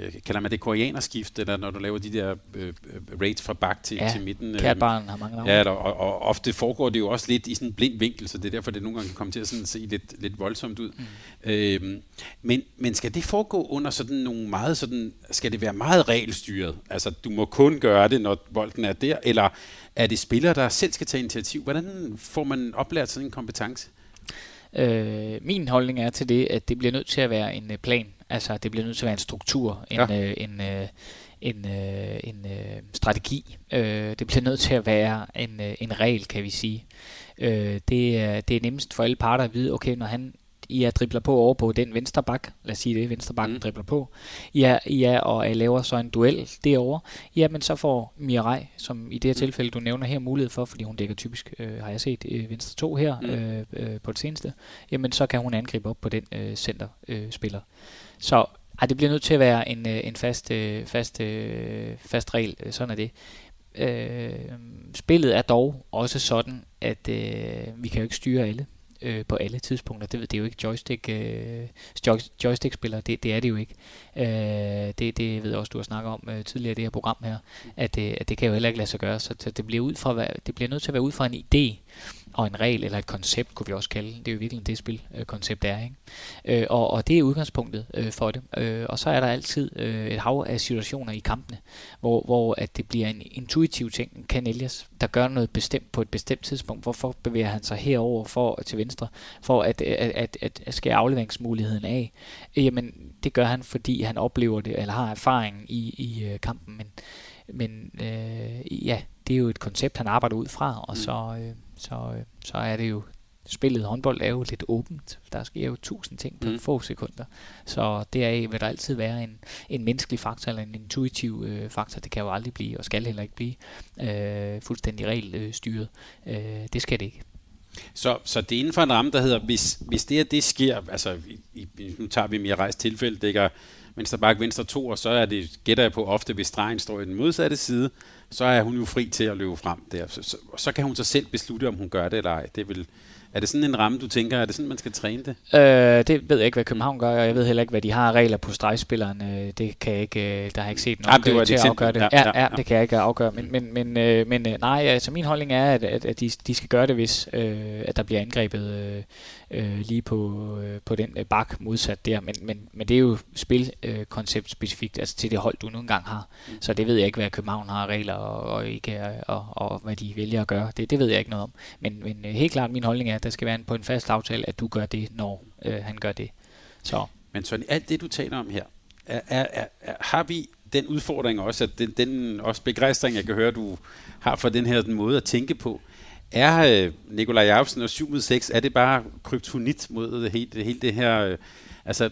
øh, kalder man det koreanerskift, eller når du laver de der øh, øh raids fra bak til, ja, til midten. Øh, Barn har mange navne. Ja, og, og, og, ofte foregår det jo også lidt i sådan en blind vinkel, så det er derfor, det nogle gange kan komme til at sådan se lidt, lidt voldsomt ud. Mm. Øh, men, men skal det foregå under sådan nogle meget sådan, skal det være meget regelstyret? Altså, du må kun gøre det, når bolden er der, eller er det spillere, der selv skal tage initiativ? Hvordan får man oplært sådan en kompetence? Øh, min holdning er til det, at det bliver nødt til at være en øh, plan. Altså, det bliver nødt til at være en struktur, en, ja. øh, en, øh, en, øh, en øh, strategi. Øh, det bliver nødt til at være en, øh, en regel, kan vi sige. Øh, det, er, det er nemmest for alle parter at vide, okay, når han i er dribler på over på den venstre bak, lad os sige det, venstre bak mm. dribler på, ja, ja, og jeg laver så en duel derovre, ja, men så får Mirai, som i det her mm. tilfælde, du nævner her, mulighed for, fordi hun dækker typisk, øh, har jeg set, øh, venstre to her mm. øh, øh, på det seneste, jamen så kan hun angribe op på den øh, centerspiller. Øh, så ej, det bliver nødt til at være en, øh, en fast, øh, fast, øh, fast regel, sådan er det. Øh, spillet er dog også sådan, at øh, vi kan jo ikke styre alle øh, på alle tidspunkter. Det, det er jo ikke joystick, øh, joystick-spillere, det, det er det jo ikke. Øh, det, det ved jeg også, du har snakket om øh, tidligere i det her program her, at, øh, at det kan jo heller ikke lade sig gøre, så, så det, bliver ud fra, det bliver nødt til at være ud fra en idé, og en regel eller et koncept, kunne vi også kalde det. Det er jo virkelig det spil, øh, koncept er. Ikke? Øh, og, og det er udgangspunktet øh, for det. Øh, og så er der altid øh, et hav af situationer i kampene, hvor, hvor at det bliver en intuitiv ting, kan Elias, der gør noget bestemt på et bestemt tidspunkt. Hvorfor bevæger han sig herover for til venstre, for at, at, at, at, at skære afleveringsmuligheden af? Øh, jamen, det gør han, fordi han oplever det, eller har erfaring i, i øh, kampen. Men, men øh, ja, det er jo et koncept, han arbejder ud fra, og mm. så... Øh, så, øh, så er det jo spillet håndbold er jo lidt åbent. Der sker jo tusind ting på mm. få sekunder. Så deraf vil der altid være en, en menneskelig faktor eller en intuitiv øh, faktor. Det kan jo aldrig blive, og skal heller ikke blive, øh, fuldstændig regelstyret. Øh, det skal det ikke. Så, så det er inden for en ramme, der hedder, hvis, hvis det her det sker, altså i, i, nu tager vi mere rejst tilfælde, det er venstre bak, venstre to, og så er det, gætter jeg på ofte, hvis stregen står i den modsatte side, så er hun jo fri til at løbe frem der. Så, så, så kan hun så selv beslutte, om hun gør det eller ej. Det vil, er det sådan en ramme, du tænker, er det sådan, man skal træne det? Øh, det ved jeg ikke, hvad København gør, og jeg ved heller ikke, hvad de har regler på stregspilleren. Øh, det kan jeg ikke, øh, der har jeg ikke set nogen ja, det til at afgøre det. Ja, ja, ja, ja, det kan jeg ikke afgøre. Men, men, men, øh, men nej, altså min holdning er, at, at, at de, de skal gøre det, hvis øh, at der bliver angrebet øh, øh, lige på, øh, på den øh, bak modsat der. Men, men, men det er jo spilkoncept øh, specifikt, altså til det hold, du nu engang har. Mm. Så det ved jeg ikke, hvad København har regler og, og, ikke, og, og, og hvad de vælger at gøre. Det, det ved jeg ikke noget om. Men, men øh, helt klart min holdning er, at der skal være en, på en fast aftale, at du gør det, når øh, han gør det. Så. Men så alt det, du taler om her, er, er, er, er, har vi den udfordring også, at den, den også begejstring, jeg kan høre, du har for den her den måde at tænke på, er øh, Nikolaj Jacobsen og 7 mod 6, er det bare kryptonit mod det hele, det, hele det her, øh, altså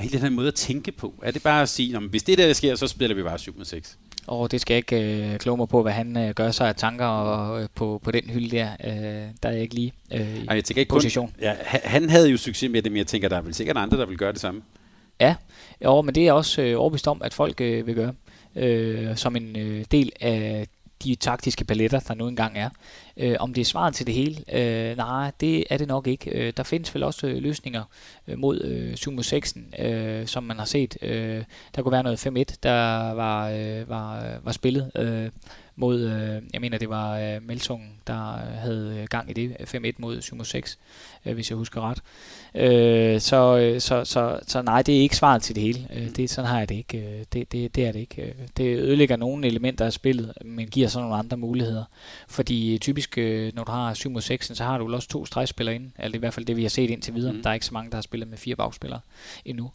hele den her måde at tænke på? Er det bare at sige, hvis det der sker, så spiller vi bare 7 mod 6? Og det skal jeg ikke øh, kloge mig på, hvad han øh, gør sig af tanker og, øh, på, på den hylde der. Øh, der er jeg ikke lige øh, i Ej, jeg tænker ikke position. Kun, ja, han havde jo succes med det, men jeg tænker, der er vel sikkert andre, der vil gøre det samme. Ja, jo, men det er også øh, overbevist om, at folk øh, vil gøre. Øh, som en øh, del af de taktiske paletter, der nu engang er. Øh, om det er svaret til det hele? Øh, nej, det er det nok ikke. Øh, der findes vel også øh, løsninger øh, mod øh, Sumo 6'en, øh, som man har set. Øh, der kunne være noget 5-1, der var, øh, var, øh, var spillet. Øh, mod, øh, jeg mener det var øh, Melsung, der havde gang i det, 5-1 mod Sumo 6, øh, hvis jeg husker ret. Øh, så, øh, så, så, så nej, det er ikke svaret til det hele. Øh, det, sådan har jeg det ikke. Øh, det, det, det er det ikke. Det ødelægger nogle elementer af spillet, men giver så nogle andre muligheder. Fordi typisk, når du har 7 mod 6, så har du også to stregspillere inde. Eller i hvert fald det, vi har set indtil videre. Mm. Der er ikke så mange, der har spillet med fire bagspillere endnu.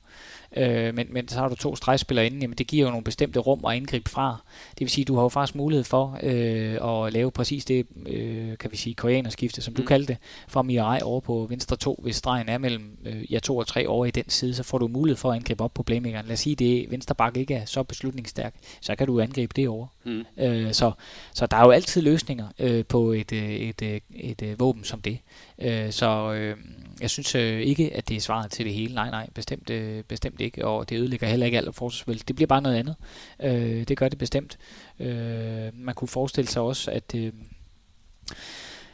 Øh, men, men så har du to stregspillere inde, jamen det giver jo nogle bestemte rum at indgribe fra. Det vil sige, du har jo faktisk mulighed for øh, at lave præcis det, øh, kan vi sige, koreanerskifte, som mm. du kaldte det, fra Mirai over på venstre 2, hvis stregen er mellem øh, ja, 2 og 3 over i den side, så får du mulighed for at angribe op på playmakeren. Lad os sige, det venstre bakke ikke er så beslutningsstærk, så kan du angribe det over. Mm. Øh, så, så der er jo altid løsninger øh, på et, øh, et, et, et, et våben som det. Øh, så øh, jeg synes øh, ikke, at det er svaret til det hele. Nej, nej, bestemt, øh, bestemt ikke. Og det ødelægger heller ikke alt forsvarsspil. Det bliver bare noget andet. Øh, det gør det bestemt. Øh, man kunne forestille sig også, at... Øh,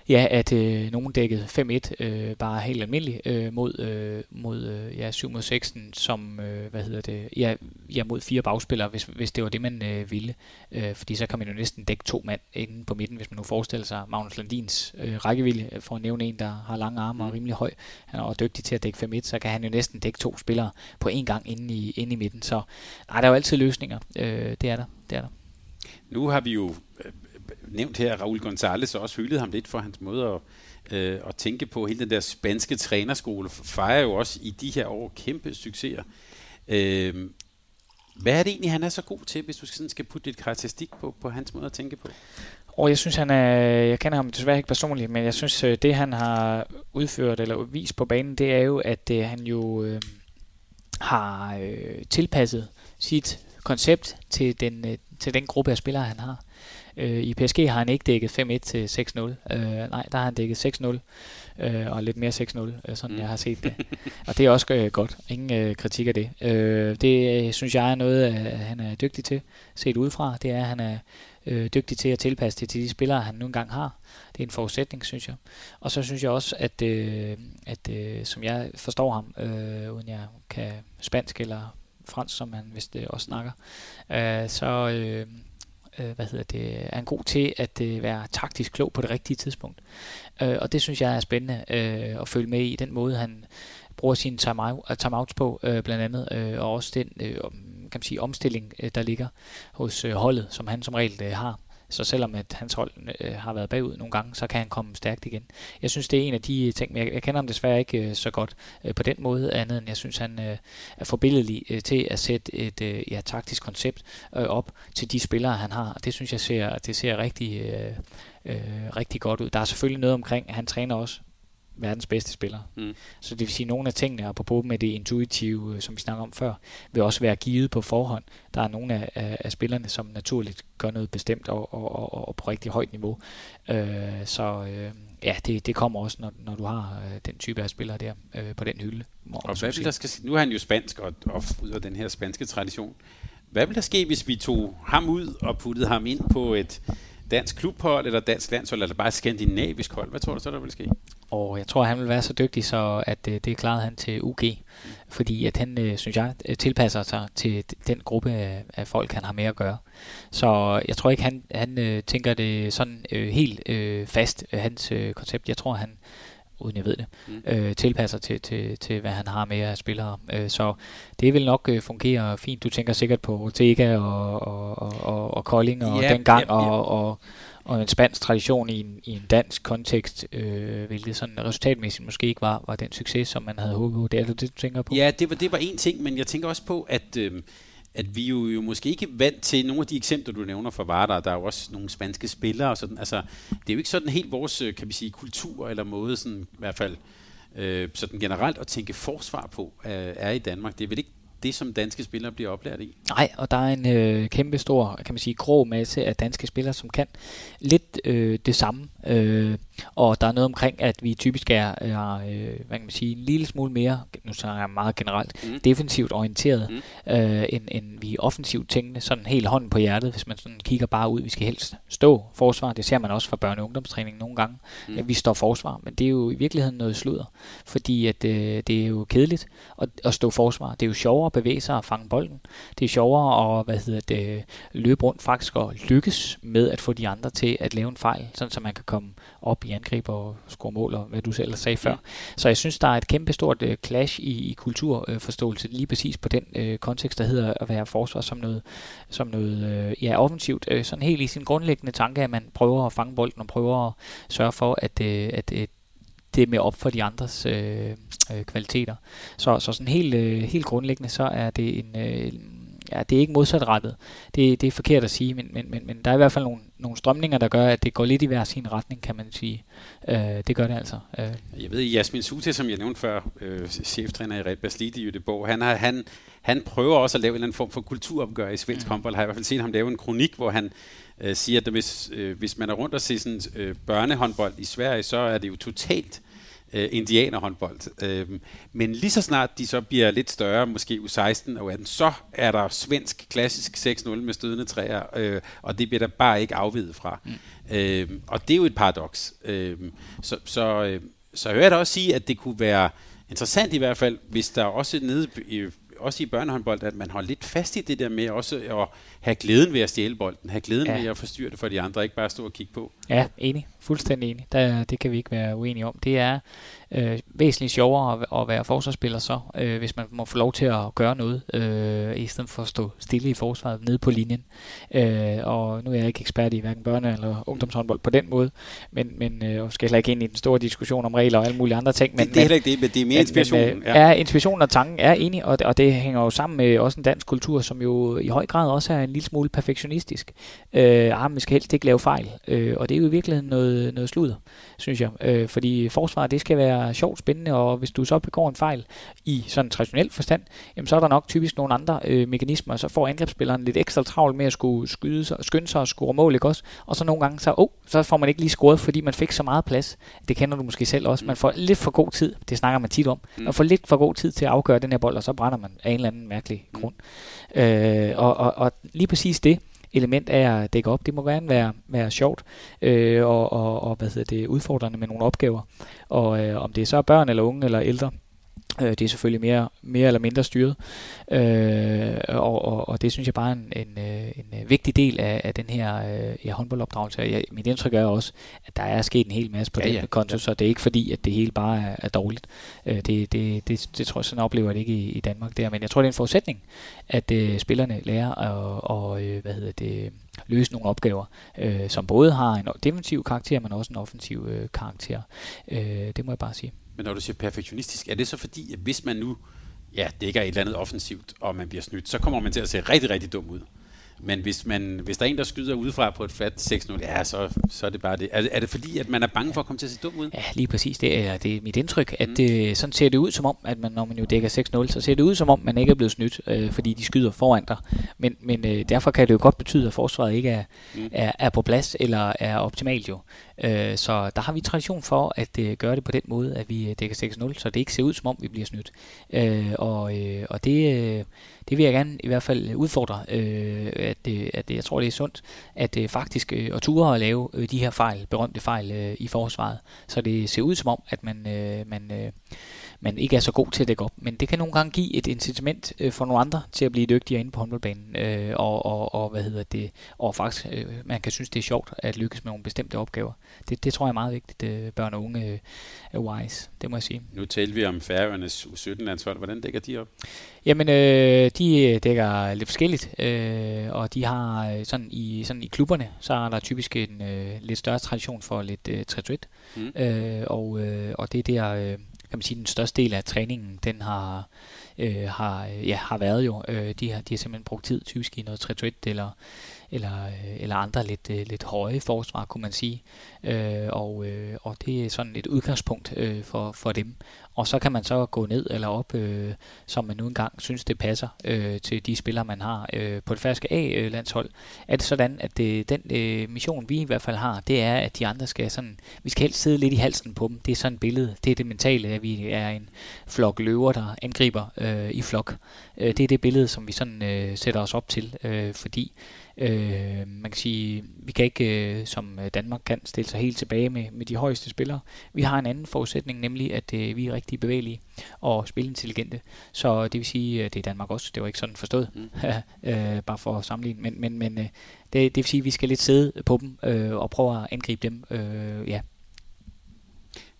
Ja, at øh, nogen dækkede 5-1 øh, bare helt almindeligt øh, mod, øh, mod øh, ja, 7 mod 6, som, øh, hvad hedder det, ja, ja, mod fire bagspillere, hvis, hvis det var det, man øh, ville. Øh, fordi så kan man jo næsten dække to mand inde på midten, hvis man nu forestiller sig Magnus Landins øh, rækkevilde, for at nævne en, der har lange arme og mm. rimelig høj, han er dygtig til at dække 5-1, så kan han jo næsten dække to spillere på én gang inde i, inde i midten. Så nej, der er jo altid løsninger. Øh, det er der. Det er der. Nu har vi jo øh, nævnt her, Raul Gonzalez og også hyldede ham lidt for hans måde at, øh, at tænke på. Hele den der spanske trænerskole fejrer jo også i de her år kæmpe succeser. Øh, hvad er det egentlig, han er så god til, hvis du sådan skal putte dit karakteristik på, på hans måde at tænke på? Og jeg synes, han er, jeg kender ham desværre ikke personligt, men jeg synes, øh, det han har udført eller vist på banen, det er jo, at det, han jo øh, har øh, tilpasset sit koncept til den, øh, til den gruppe af spillere, han har. Øh, I PSG har han ikke dækket 5-1 til 6-0. Øh, nej, der har han dækket 6-0 øh, og lidt mere 6-0, øh, sådan mm. jeg har set det. og det er også øh, godt. Ingen øh, kritik af det. Øh, det øh, synes jeg er noget, øh, han er dygtig til, set udefra. Det er, at han er øh, dygtig til at tilpasse det til de spillere, han nu engang har. Det er en forudsætning, synes jeg. Og så synes jeg også, at, øh, at øh, som jeg forstår ham, øh, uden jeg kan spansk eller fransk, som han vist øh, også snakker, øh, så... Øh, øh, hvad hedder det, er en god til at øh, være taktisk klog på det rigtige tidspunkt. Øh, og det synes jeg er spændende øh, at følge med i, den måde han bruger sine timeouts øh, på, øh, blandt andet, øh, og også den øh, kan man sige, omstilling, øh, der ligger hos øh, holdet, som han som regel øh, har. Så selvom at hans hold øh, har været bagud nogle gange, så kan han komme stærkt igen. Jeg synes, det er en af de øh, ting, men jeg, jeg kender ham desværre ikke øh, så godt øh, på den måde, andet end jeg synes, han øh, er forbilledelig øh, til at sætte et øh, ja, taktisk koncept øh, op til de spillere, han har. Det synes jeg ser, det ser rigtig, øh, øh, rigtig godt ud. Der er selvfølgelig noget omkring, han træner også verdens bedste spiller. Mm. Så det vil sige, at nogle af tingene, apropos med det intuitive, øh, som vi snakker om før, vil også være givet på forhånd. Der er nogle af, af, af spillerne, som naturligt gør noget bestemt og, og, og, og på rigtig højt niveau. Øh, så øh, ja, det, det kommer også, når, når du har øh, den type af spillere der øh, på den hylde. Og hvad vil der skal, nu er han jo spansk og, og ud af den her spanske tradition. Hvad vil der ske, hvis vi tog ham ud og puttede ham ind på et dansk klubhold, eller dansk landshold, eller bare et skandinavisk hold? Hvad tror du så, der vil ske? Og jeg tror, han vil være så dygtig, så at øh, det klarede han til UG. Fordi at han, øh, synes jeg, øh, tilpasser sig til den gruppe af, folk, han har med at gøre. Så jeg tror ikke, han, han øh, tænker det sådan øh, helt øh, fast, øh, hans øh, koncept. Jeg tror, han uden jeg ved det, mm. øh, tilpasser til, til, til, hvad han har med af spillere. Øh, så det vil nok øh, fungere fint. Du tænker sikkert på Ortega og, og, og, og, og Kolding og ja, dengang, ja, ja. Og, og, og en spansk tradition i en, i en dansk kontekst, øh, hvilket sådan resultatmæssigt måske ikke var, var den succes, som man havde håbet på. Det er det, du tænker på? Ja, det var, det var en ting, men jeg tænker også på, at... Øh, at vi jo, jo måske ikke vant til nogle af de eksempler, du nævner fra Vardar. Der er jo også nogle spanske spillere og sådan. Altså, det er jo ikke sådan helt vores, øh, kan vi sige, kultur eller måde, sådan, i hvert fald øh, sådan generelt at tænke forsvar på, øh, er i Danmark. Det er vel ikke det, som danske spillere bliver oplært i? Nej, og der er en øh, kæmpe stor, kan man sige, grå masse af danske spillere, som kan lidt øh, det samme. Øh, og der er noget omkring, at vi typisk er, er øh, hvad kan man sige, en lille smule mere, nu så er jeg meget generelt, mm. defensivt orienteret, mm. øh, end, end vi er offensivt tænkende, sådan helt hånden på hjertet, hvis man sådan kigger bare ud, vi skal helst stå forsvar, det ser man også fra børne- og ungdomstræning nogle gange, mm. at vi står forsvar, men det er jo i virkeligheden noget sludder, fordi at øh, det er jo kedeligt at, at stå forsvar, det er jo sjovere at bevæge sig og fange bolden, det er sjovere at, hvad hedder det, løbe rundt faktisk og lykkes med at få de andre til at lave en fejl, sådan så man kan komme op i angreb og score mål, og hvad du selv sagde før. Så jeg synes, der er et kæmpe stort uh, clash i, i kulturforståelse, lige præcis på den uh, kontekst, der hedder at være forsvar som noget, som noget uh, ja, offensivt. Uh, sådan helt i sin grundlæggende tanke, at man prøver at fange bolden og prøver at sørge for, at, uh, at uh, det er med op for de andres øh, øh, kvaliteter. Så, så sådan helt, øh, helt grundlæggende, så er det en, øh, ja, det er ikke modsatrettet. Det, det er forkert at sige, men, men, men, men der er i hvert fald nogle, nogle strømninger, der gør, at det går lidt i hver sin retning, kan man sige. Øh, det gør det altså. Øh. Jeg ved, Jasmin Sute, som jeg nævnte før, øh, cheftræner i Red Baslit i Göteborg, han, har, han, han prøver også at lave en eller anden form for kulturopgør i svensk mm. håndbold. Har jeg i hvert fald set ham lave en kronik, hvor han øh, siger, at hvis, øh, hvis man er rundt og ser sådan øh, børnehåndbold i Sverige, så er det jo totalt øh, indianerhåndbold. Øh, men lige så snart de så bliver lidt større, måske U16 og U18, så er der svensk klassisk 6-0 med stødende træer, øh, og det bliver der bare ikke afvidet fra. Mm. Øh, og det er jo et paradoks. Øh, så, så, øh, så hører jeg da også sige, at det kunne være interessant i hvert fald, hvis der også nede i også i børnehåndbold, at man holder lidt fast i det der med også at have glæden ved at stjæle bolden, have glæden ja. ved at forstyrre det for de andre, ikke bare stå og kigge på. Ja, enig. Fuldstændig enig. Der, det kan vi ikke være uenige om. Det er øh, væsentligt sjovere at, at være forsvarsspiller så, øh, hvis man må få lov til at gøre noget, øh, i stedet for at stå stille i forsvaret nede på linjen. Øh, og nu er jeg ikke ekspert i hverken børne- eller ungdomshåndbold på den måde, men, men øh, skal heller ikke ind i den store diskussion om regler og alle mulige andre ting. Men, det, det er heller ikke det, men det er mere inspiration. Men, ja. ja, inspiration og tanken er enig, og, og det hænger jo sammen med også en dansk kultur, som jo i høj grad også er en lille smule perfektionistisk. Øh, ah, man skal helst ikke lave fejl, øh, og det er jo i virkeligheden noget, noget sludder, synes jeg. Øh, fordi forsvaret, det skal være sjovt, spændende, og hvis du så begår en fejl i sådan en traditionel forstand, jamen så er der nok typisk nogle andre øh, mekanismer, så får angrebsspilleren lidt ekstra travlt med at skulle skyde sig, skynde sig og score mål, ikke også? Og så nogle gange, så, oh, så får man ikke lige scoret, fordi man fik så meget plads. Det kender du måske selv også. Man får lidt for god tid, det snakker man tit om, man får lidt for god tid til at afgøre den her bold, og så brænder man af en eller anden mærkelig grund. Øh, og, og, og lige præcis det, element af at dække op. Det må gerne være, være sjovt øh, og, og, og hvad hedder det, udfordrende med nogle opgaver. Og øh, om det er så børn eller unge eller ældre, Øh, det er selvfølgelig mere, mere eller mindre styret, øh, og, og, og det synes jeg bare er en, en, øh, en øh, vigtig del af, af den her øh, ja, håndboldopdragelse. Jeg, mit indtryk er også, at der er sket en hel masse på ja, den ja, konto, ja. så det er ikke fordi, at det hele bare er, er dårligt. Øh, det, det, det, det tror jeg, sådan oplever jeg det ikke i, i Danmark der, men jeg tror, det er en forudsætning, at øh, spillerne lærer at og, øh, hvad hedder det, løse nogle opgaver, øh, som både har en defensiv karakter, men også en offensiv øh, karakter. Øh, det må jeg bare sige. Men når du siger perfektionistisk, er det så fordi, at hvis man nu ja, dækker et eller andet offensivt, og man bliver snydt, så kommer man til at se rigtig, rigtig dum ud? Men hvis, man, hvis der er en, der skyder udefra på et flat 6-0, ja, så, så er det bare det. Er, er det fordi, at man er bange for at komme til at se dum ud? Ja, lige præcis. Det er, det er mit indtryk, at mm. det, sådan ser det ud som om, at man, når man jo dækker 6-0, så ser det ud som om, man ikke er blevet snydt, øh, fordi de skyder foran dig. Men, men øh, derfor kan det jo godt betyde, at forsvaret ikke er, mm. er, er på plads eller er optimalt jo. Øh, så der har vi tradition for at øh, gøre det på den måde, at vi øh, dækker 6-0, så det ikke ser ud som om, vi bliver snydt. Øh, og, øh, og det... Øh, det vil jeg gerne i hvert fald udfordre, øh, at, øh, at jeg tror, det er sundt, at øh, faktisk øh, at ture at lave øh, de her fejl, berømte fejl øh, i forsvaret, så det ser ud som om, at man, øh, man øh, man ikke er så god til at dække op. Men det kan nogle gange give et incitament øh, for nogle andre til at blive dygtigere inde på håndboldbanen. Øh, og, og, og, hvad hedder det, og faktisk, øh, man kan synes, det er sjovt at lykkes med nogle bestemte opgaver. Det, det tror jeg er meget vigtigt, øh, børn og unge øh, er wise, det må jeg sige. Nu talte vi om Færøernes U17-landshold. Hvordan dækker de op? Jamen, øh, de øh, dækker lidt forskelligt, øh, og de har øh, sådan i, sådan i klubberne, så er der typisk en øh, lidt større tradition for lidt øh, 3 mm. øh, og, øh, og det er der, øh, kan man sige, den største del af træningen, den har, øh, har, ja, har været jo. Øh, de, har, de har simpelthen brugt tid typisk i noget 3 eller, eller, øh, eller andre lidt, øh, lidt høje forsvar, kunne man sige. Øh, og, øh, og det er sådan et udgangspunkt øh, for, for dem. Og så kan man så gå ned eller op, øh, som man nu engang synes, det passer øh, til de spillere, man har øh, på det færske A-landshold. Er det sådan, at det, den øh, mission, vi i hvert fald har, det er, at de andre skal sådan, vi skal helst sidde lidt i halsen på dem. Det er sådan et billede. Det er det mentale, at vi er en flok løver, der angriber øh, i flok. Øh, det er det billede, som vi sådan øh, sætter os op til, øh, fordi Øh, man kan sige, vi kan ikke, øh, som Danmark kan, stille sig helt tilbage med, med de højeste spillere. Vi har en anden forudsætning, nemlig at øh, vi er rigtig bevægelige og spilintelligente. Så det vil sige, at det er Danmark også. Det var ikke sådan forstået, mm. øh, bare for at sammenligne. Men, men, men øh, det, det vil sige, at vi skal lidt sidde på dem øh, og prøve at angribe dem. Øh, ja.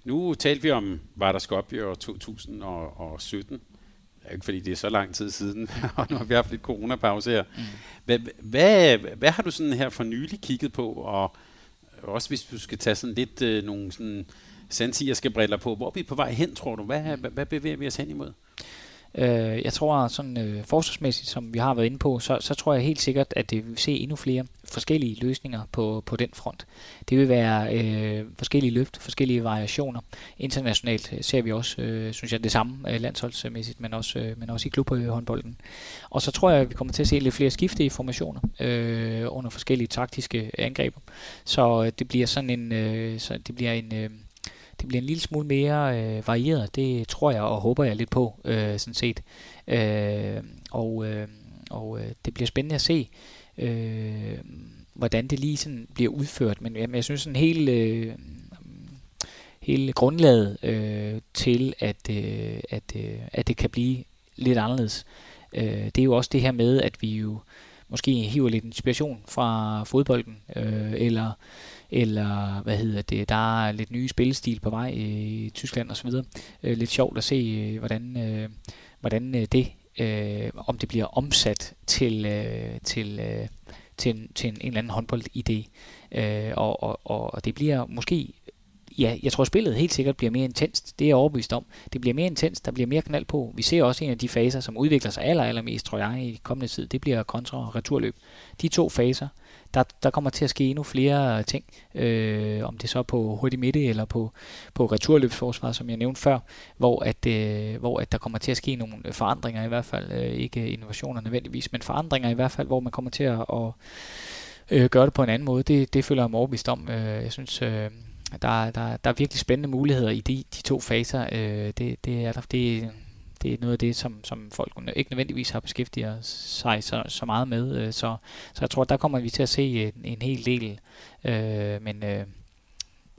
Nu talte vi om Vardar Skopje år 2017 er ikke fordi det er så lang tid siden, og nu har vi haft lidt coronapause her. Mm. Hvad, hvad, hvad har du sådan her for nylig kigget på, og også hvis du skal tage sådan lidt øh, nogle sådan sandsigerske briller på, hvor er vi på vej hen, tror du? Hvad, hvad, hvad bevæger vi os hen imod? Øh, jeg tror sådan øh, forsvarsmæssigt, som vi har været inde på, så, så tror jeg helt sikkert, at det vil se endnu flere forskellige løsninger på, på den front. Det vil være øh, forskellige løft, forskellige variationer. Internationalt øh, ser vi også, øh, synes jeg, det samme øh, landsholdsmæssigt, men også, øh, men også i klubhåndbolden. Og så tror jeg, at vi kommer til at se lidt flere skifte i formationer øh, under forskellige taktiske angreb. Så øh, det bliver sådan en, øh, så det bliver en øh, det bliver en lille smule mere øh, varieret. Det tror jeg og håber jeg lidt på, øh, sådan set. Øh, og øh, og øh, det bliver spændende at se, øh, hvordan det lige sådan bliver udført. Men jamen, jeg synes sådan helt... Øh, hele grundlaget øh, til, at, øh, at, øh, at det kan blive lidt anderledes. Øh, det er jo også det her med, at vi jo måske hiver lidt inspiration fra fodbolden, øh, eller eller hvad hedder det, der er lidt nye spillestil på vej øh, i Tyskland osv. Øh, lidt sjovt at se, øh, hvordan, hvordan det, om det bliver omsat til, til, til, en, til en, en eller anden håndboldidé. Øh, og, og, og det bliver måske ja, jeg tror spillet helt sikkert bliver mere intenst. Det er jeg overbevist om. Det bliver mere intenst, der bliver mere knald på. Vi ser også en af de faser, som udvikler sig aller, allermest, tror jeg, i kommende tid. Det bliver kontra- og returløb. De to faser, der, der kommer til at ske endnu flere ting, øh, om det så på hurtig midte eller på, på returløbsforsvar, som jeg nævnte før, hvor at, øh, hvor at der kommer til at ske nogle forandringer i hvert fald, øh, ikke innovationer nødvendigvis, men forandringer i hvert fald, hvor man kommer til at, at øh, gøre det på en anden måde. Det, det føler jeg mig overbevist om. Øh, jeg synes, øh, der, der, der er virkelig spændende muligheder i de, de to faser. Øh, det, det er der, det, det er noget af det, som, som folk ikke nødvendigvis har beskæftiget sig så, så meget med. Øh, så, så jeg tror, der kommer vi til at se en, en hel del. Øh, men øh,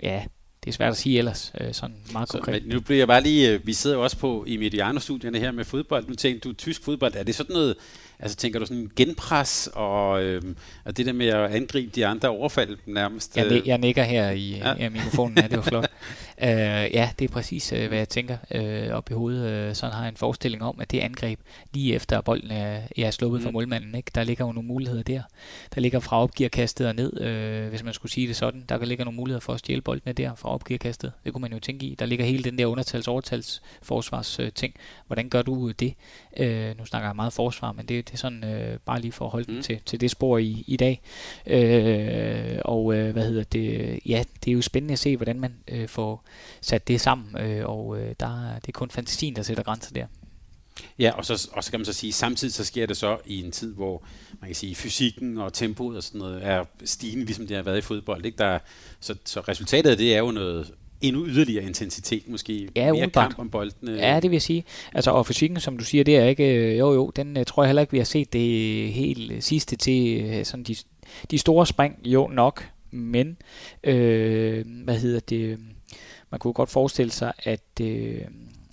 ja, det er svært at sige ellers, øh, sådan meget så, konkret. Men nu bliver jeg bare lige, øh, vi sidder jo også på i Mediano-studierne her med fodbold. Nu tænker du tysk fodbold, er det sådan noget, altså tænker du sådan genpres og, øh, og det der med at angribe de andre overfald nærmest? Jeg, øh? jeg nikker her i, ja. i mikrofonen, ja, det var flot. Uh, ja, det er præcis, uh, hvad jeg tænker uh, op i hovedet. Uh, sådan har jeg en forestilling om, at det angreb lige efter bolden er, er sluppet mm. fra målmanden, ikke? der ligger jo nogle muligheder der. Der ligger fra opgearkastet og ned, uh, hvis man skulle sige det sådan. Der ligger nogle muligheder for at stjæle bolden der fra opgearkastet. Det kunne man jo tænke i. Der ligger hele den der undertals-overtals forsvars uh, ting. Hvordan gør du det? Uh, nu snakker jeg meget forsvar, men det, det er sådan uh, bare lige for at holde mm. til, til det spor i, i dag. Uh, og uh, hvad hedder det? Ja, det er jo spændende at se, hvordan man uh, får sat det sammen, øh, og øh, der, det er kun fantasien, der sætter grænser der. Ja, og så, og så kan man så sige, samtidig så sker det så i en tid, hvor man kan sige, fysikken og tempoet og sådan noget er stigende, ligesom det har været i fodbold. Ikke? Der, så, så resultatet af det er jo noget endnu yderligere intensitet, måske ja, mere kamp om bolden. Ja, det vil jeg sige. Altså, og fysikken, som du siger, det er ikke, øh, jo jo, den uh, tror jeg heller ikke, vi har set det helt sidste til sådan de, de store spring, jo nok, men, øh, hvad hedder det, man kunne godt forestille sig, at, øh,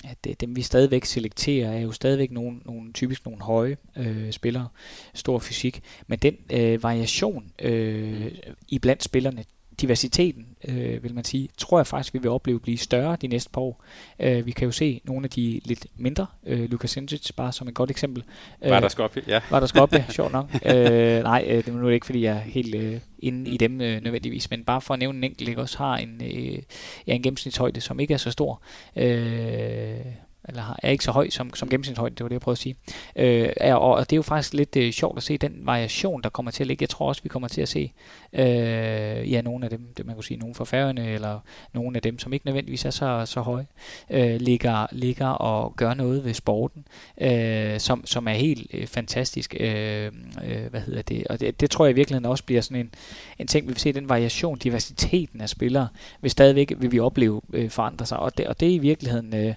at øh, dem vi stadigvæk selekterer, er jo stadigvæk nogle, nogle typisk nogle høje øh, spillere, stor fysik, men den øh, variation øh, i blandt spillerne, diversiteten, øh, vil man sige, tror jeg faktisk, vi vil opleve blive større de næste par år. Øh, vi kan jo se nogle af de lidt mindre, øh, Lukas Sinčić bare som et godt eksempel. Øh, var der skopje, ja. Var der skopje, sjovt nok. øh, nej, øh, det er nu ikke, fordi jeg er helt øh, inde i dem øh, nødvendigvis, men bare for at nævne en enkelt, ikke, også har en, øh, ja, en gennemsnitshøjde, som ikke er så stor. Øh, eller er ikke så høj som, som gennemsnitshøjde, det var det, jeg prøvede at sige. Øh, er, og det er jo faktisk lidt øh, sjovt at se den variation, der kommer til at ligge. Jeg tror også, vi kommer til at se øh, ja, nogle af dem, det man kunne sige, nogle fra færgerne, eller nogle af dem, som ikke nødvendigvis er så, så høje, øh, ligger, ligger og gør noget ved sporten, øh, som, som er helt øh, fantastisk. Øh, øh, hvad hedder det? Og det, det tror jeg i virkeligheden også bliver sådan en, en ting, vi vil se den variation, diversiteten af spillere, vil stadigvæk vil vi opleve øh, forandre sig. Og det, og det er i virkeligheden, øh,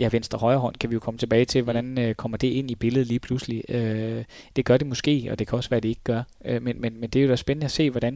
ja, venstre højre hånd kan vi jo komme tilbage til, hvordan øh, kommer det ind i billedet lige pludselig. Øh, det gør det måske, og det kan også være, at det ikke gør. Øh, men, men, men det er jo da spændende at se, hvordan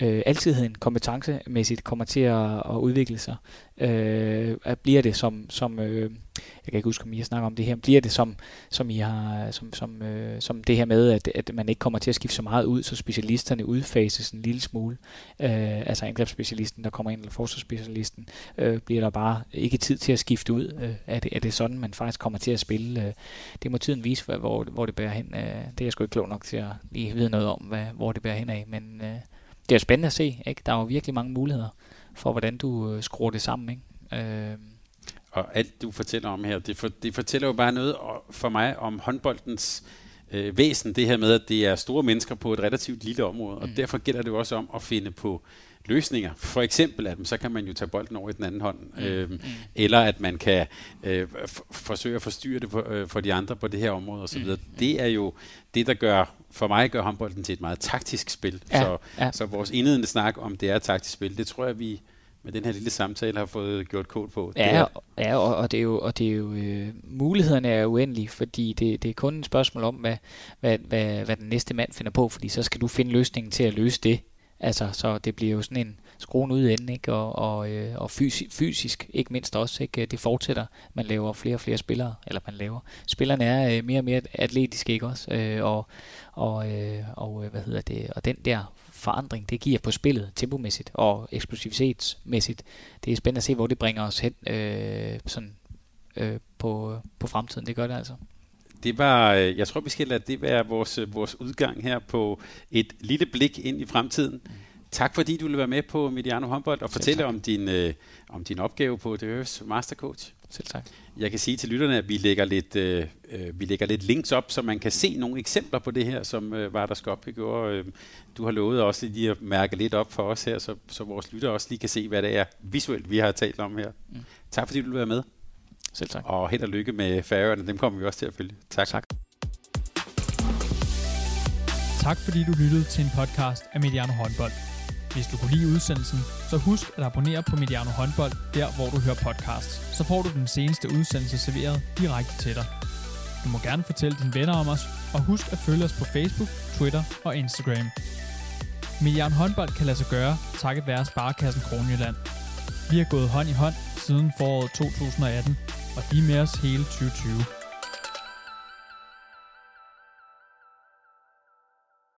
øh, altidheden kompetencemæssigt kommer til at, at udvikle sig. Øh, at bliver det som, som øh, jeg kan ikke huske, om I har snakket om det her, bliver det som, som I har, som, som, øh, som det her med, at, at man ikke kommer til at skifte så meget ud, så specialisterne udfases en lille smule. Øh, altså angrebsspecialisten, der kommer ind, eller forsvarsspecialisten, øh, bliver der bare ikke tid til at skifte ud. Øh, er, det, er det sådan, man faktisk kommer til at spille? Øh, det må tiden vise, hvor, hvor det bærer hen. Øh, det er jeg sgu ikke klog nok til at lige vide noget om, hvad, hvor det bærer hen af, men øh, det er spændende at se. Ikke? Der er jo virkelig mange muligheder for, hvordan du øh, skruer det sammen. Ikke? Øh. Og alt du fortæller om her, det, for, det fortæller jo bare noget for mig om håndboldens øh, væsen, det her med, at det er store mennesker på et relativt lille område, og mm. derfor gælder det jo også om at finde på løsninger. For eksempel, at så kan man jo tage bolden over i den anden hånd, mm. øh, mm. eller at man kan øh, forsøge at forstyrre det for, øh, for de andre på det her område osv. Mm. Det er jo det, der gør, for mig gør håndbolden til et meget taktisk spil. Ja, så, ja. så vores indledende snak om, det er et taktisk spil, det tror jeg, vi med den her lille samtale har fået gjort kod på. Ja, det er, ja og, og det er jo, og det er jo øh, mulighederne er uendelige, fordi det, det er kun et spørgsmål om, hvad, hvad, hvad, hvad den næste mand finder på, fordi så skal du finde løsningen til at løse det. Altså, så det bliver jo sådan en skruen ud enden, ikke? Og, og, øh, og fysisk, fysisk, ikke mindst også, ikke? Det fortsætter. Man laver flere og flere spillere, eller man laver. Spillerne er øh, mere og mere atletiske, ikke også? Øh, og, og, øh, og, øh, hvad hedder det? Og den der forandring, det giver på spillet tempomæssigt og eksplosivitetsmæssigt. Det er spændende at se, hvor det bringer os hen øh, sådan, øh, på, på fremtiden. Det gør det altså. Det var, øh, jeg tror, vi skal lade det være vores, øh, vores udgang her på et lille blik ind i fremtiden. Tak fordi du ville være med på Mediano Håndbold og fortælle om din, øh, om din opgave på DHF's Mastercoach. Selv tak. Jeg kan sige til lytterne, at vi lægger lidt, øh, øh, vi lægger lidt links op, så man kan se nogle eksempler på det her, som øh, var der i går. Øh, du har lovet også lige at mærke lidt op for os her, så, så vores lyttere også lige kan se, hvad det er visuelt, vi har talt om her. Mm. Tak fordi du ville være med. Selv tak. Og held og lykke med færøerne, dem kommer vi også til at følge. Tak. Tak. Tak fordi du lyttede til en podcast af Mediano Håndbold. Hvis du kunne lide udsendelsen, så husk at abonnere på Mediano Håndbold, der hvor du hører podcasts. Så får du den seneste udsendelse serveret direkte til dig. Du må gerne fortælle dine venner om os, og husk at følge os på Facebook, Twitter og Instagram. Mediano Håndbold kan lade sig gøre, takket være Sparkassen Kronjylland. Vi har gået hånd i hånd siden foråret 2018, og de er med os hele 2020.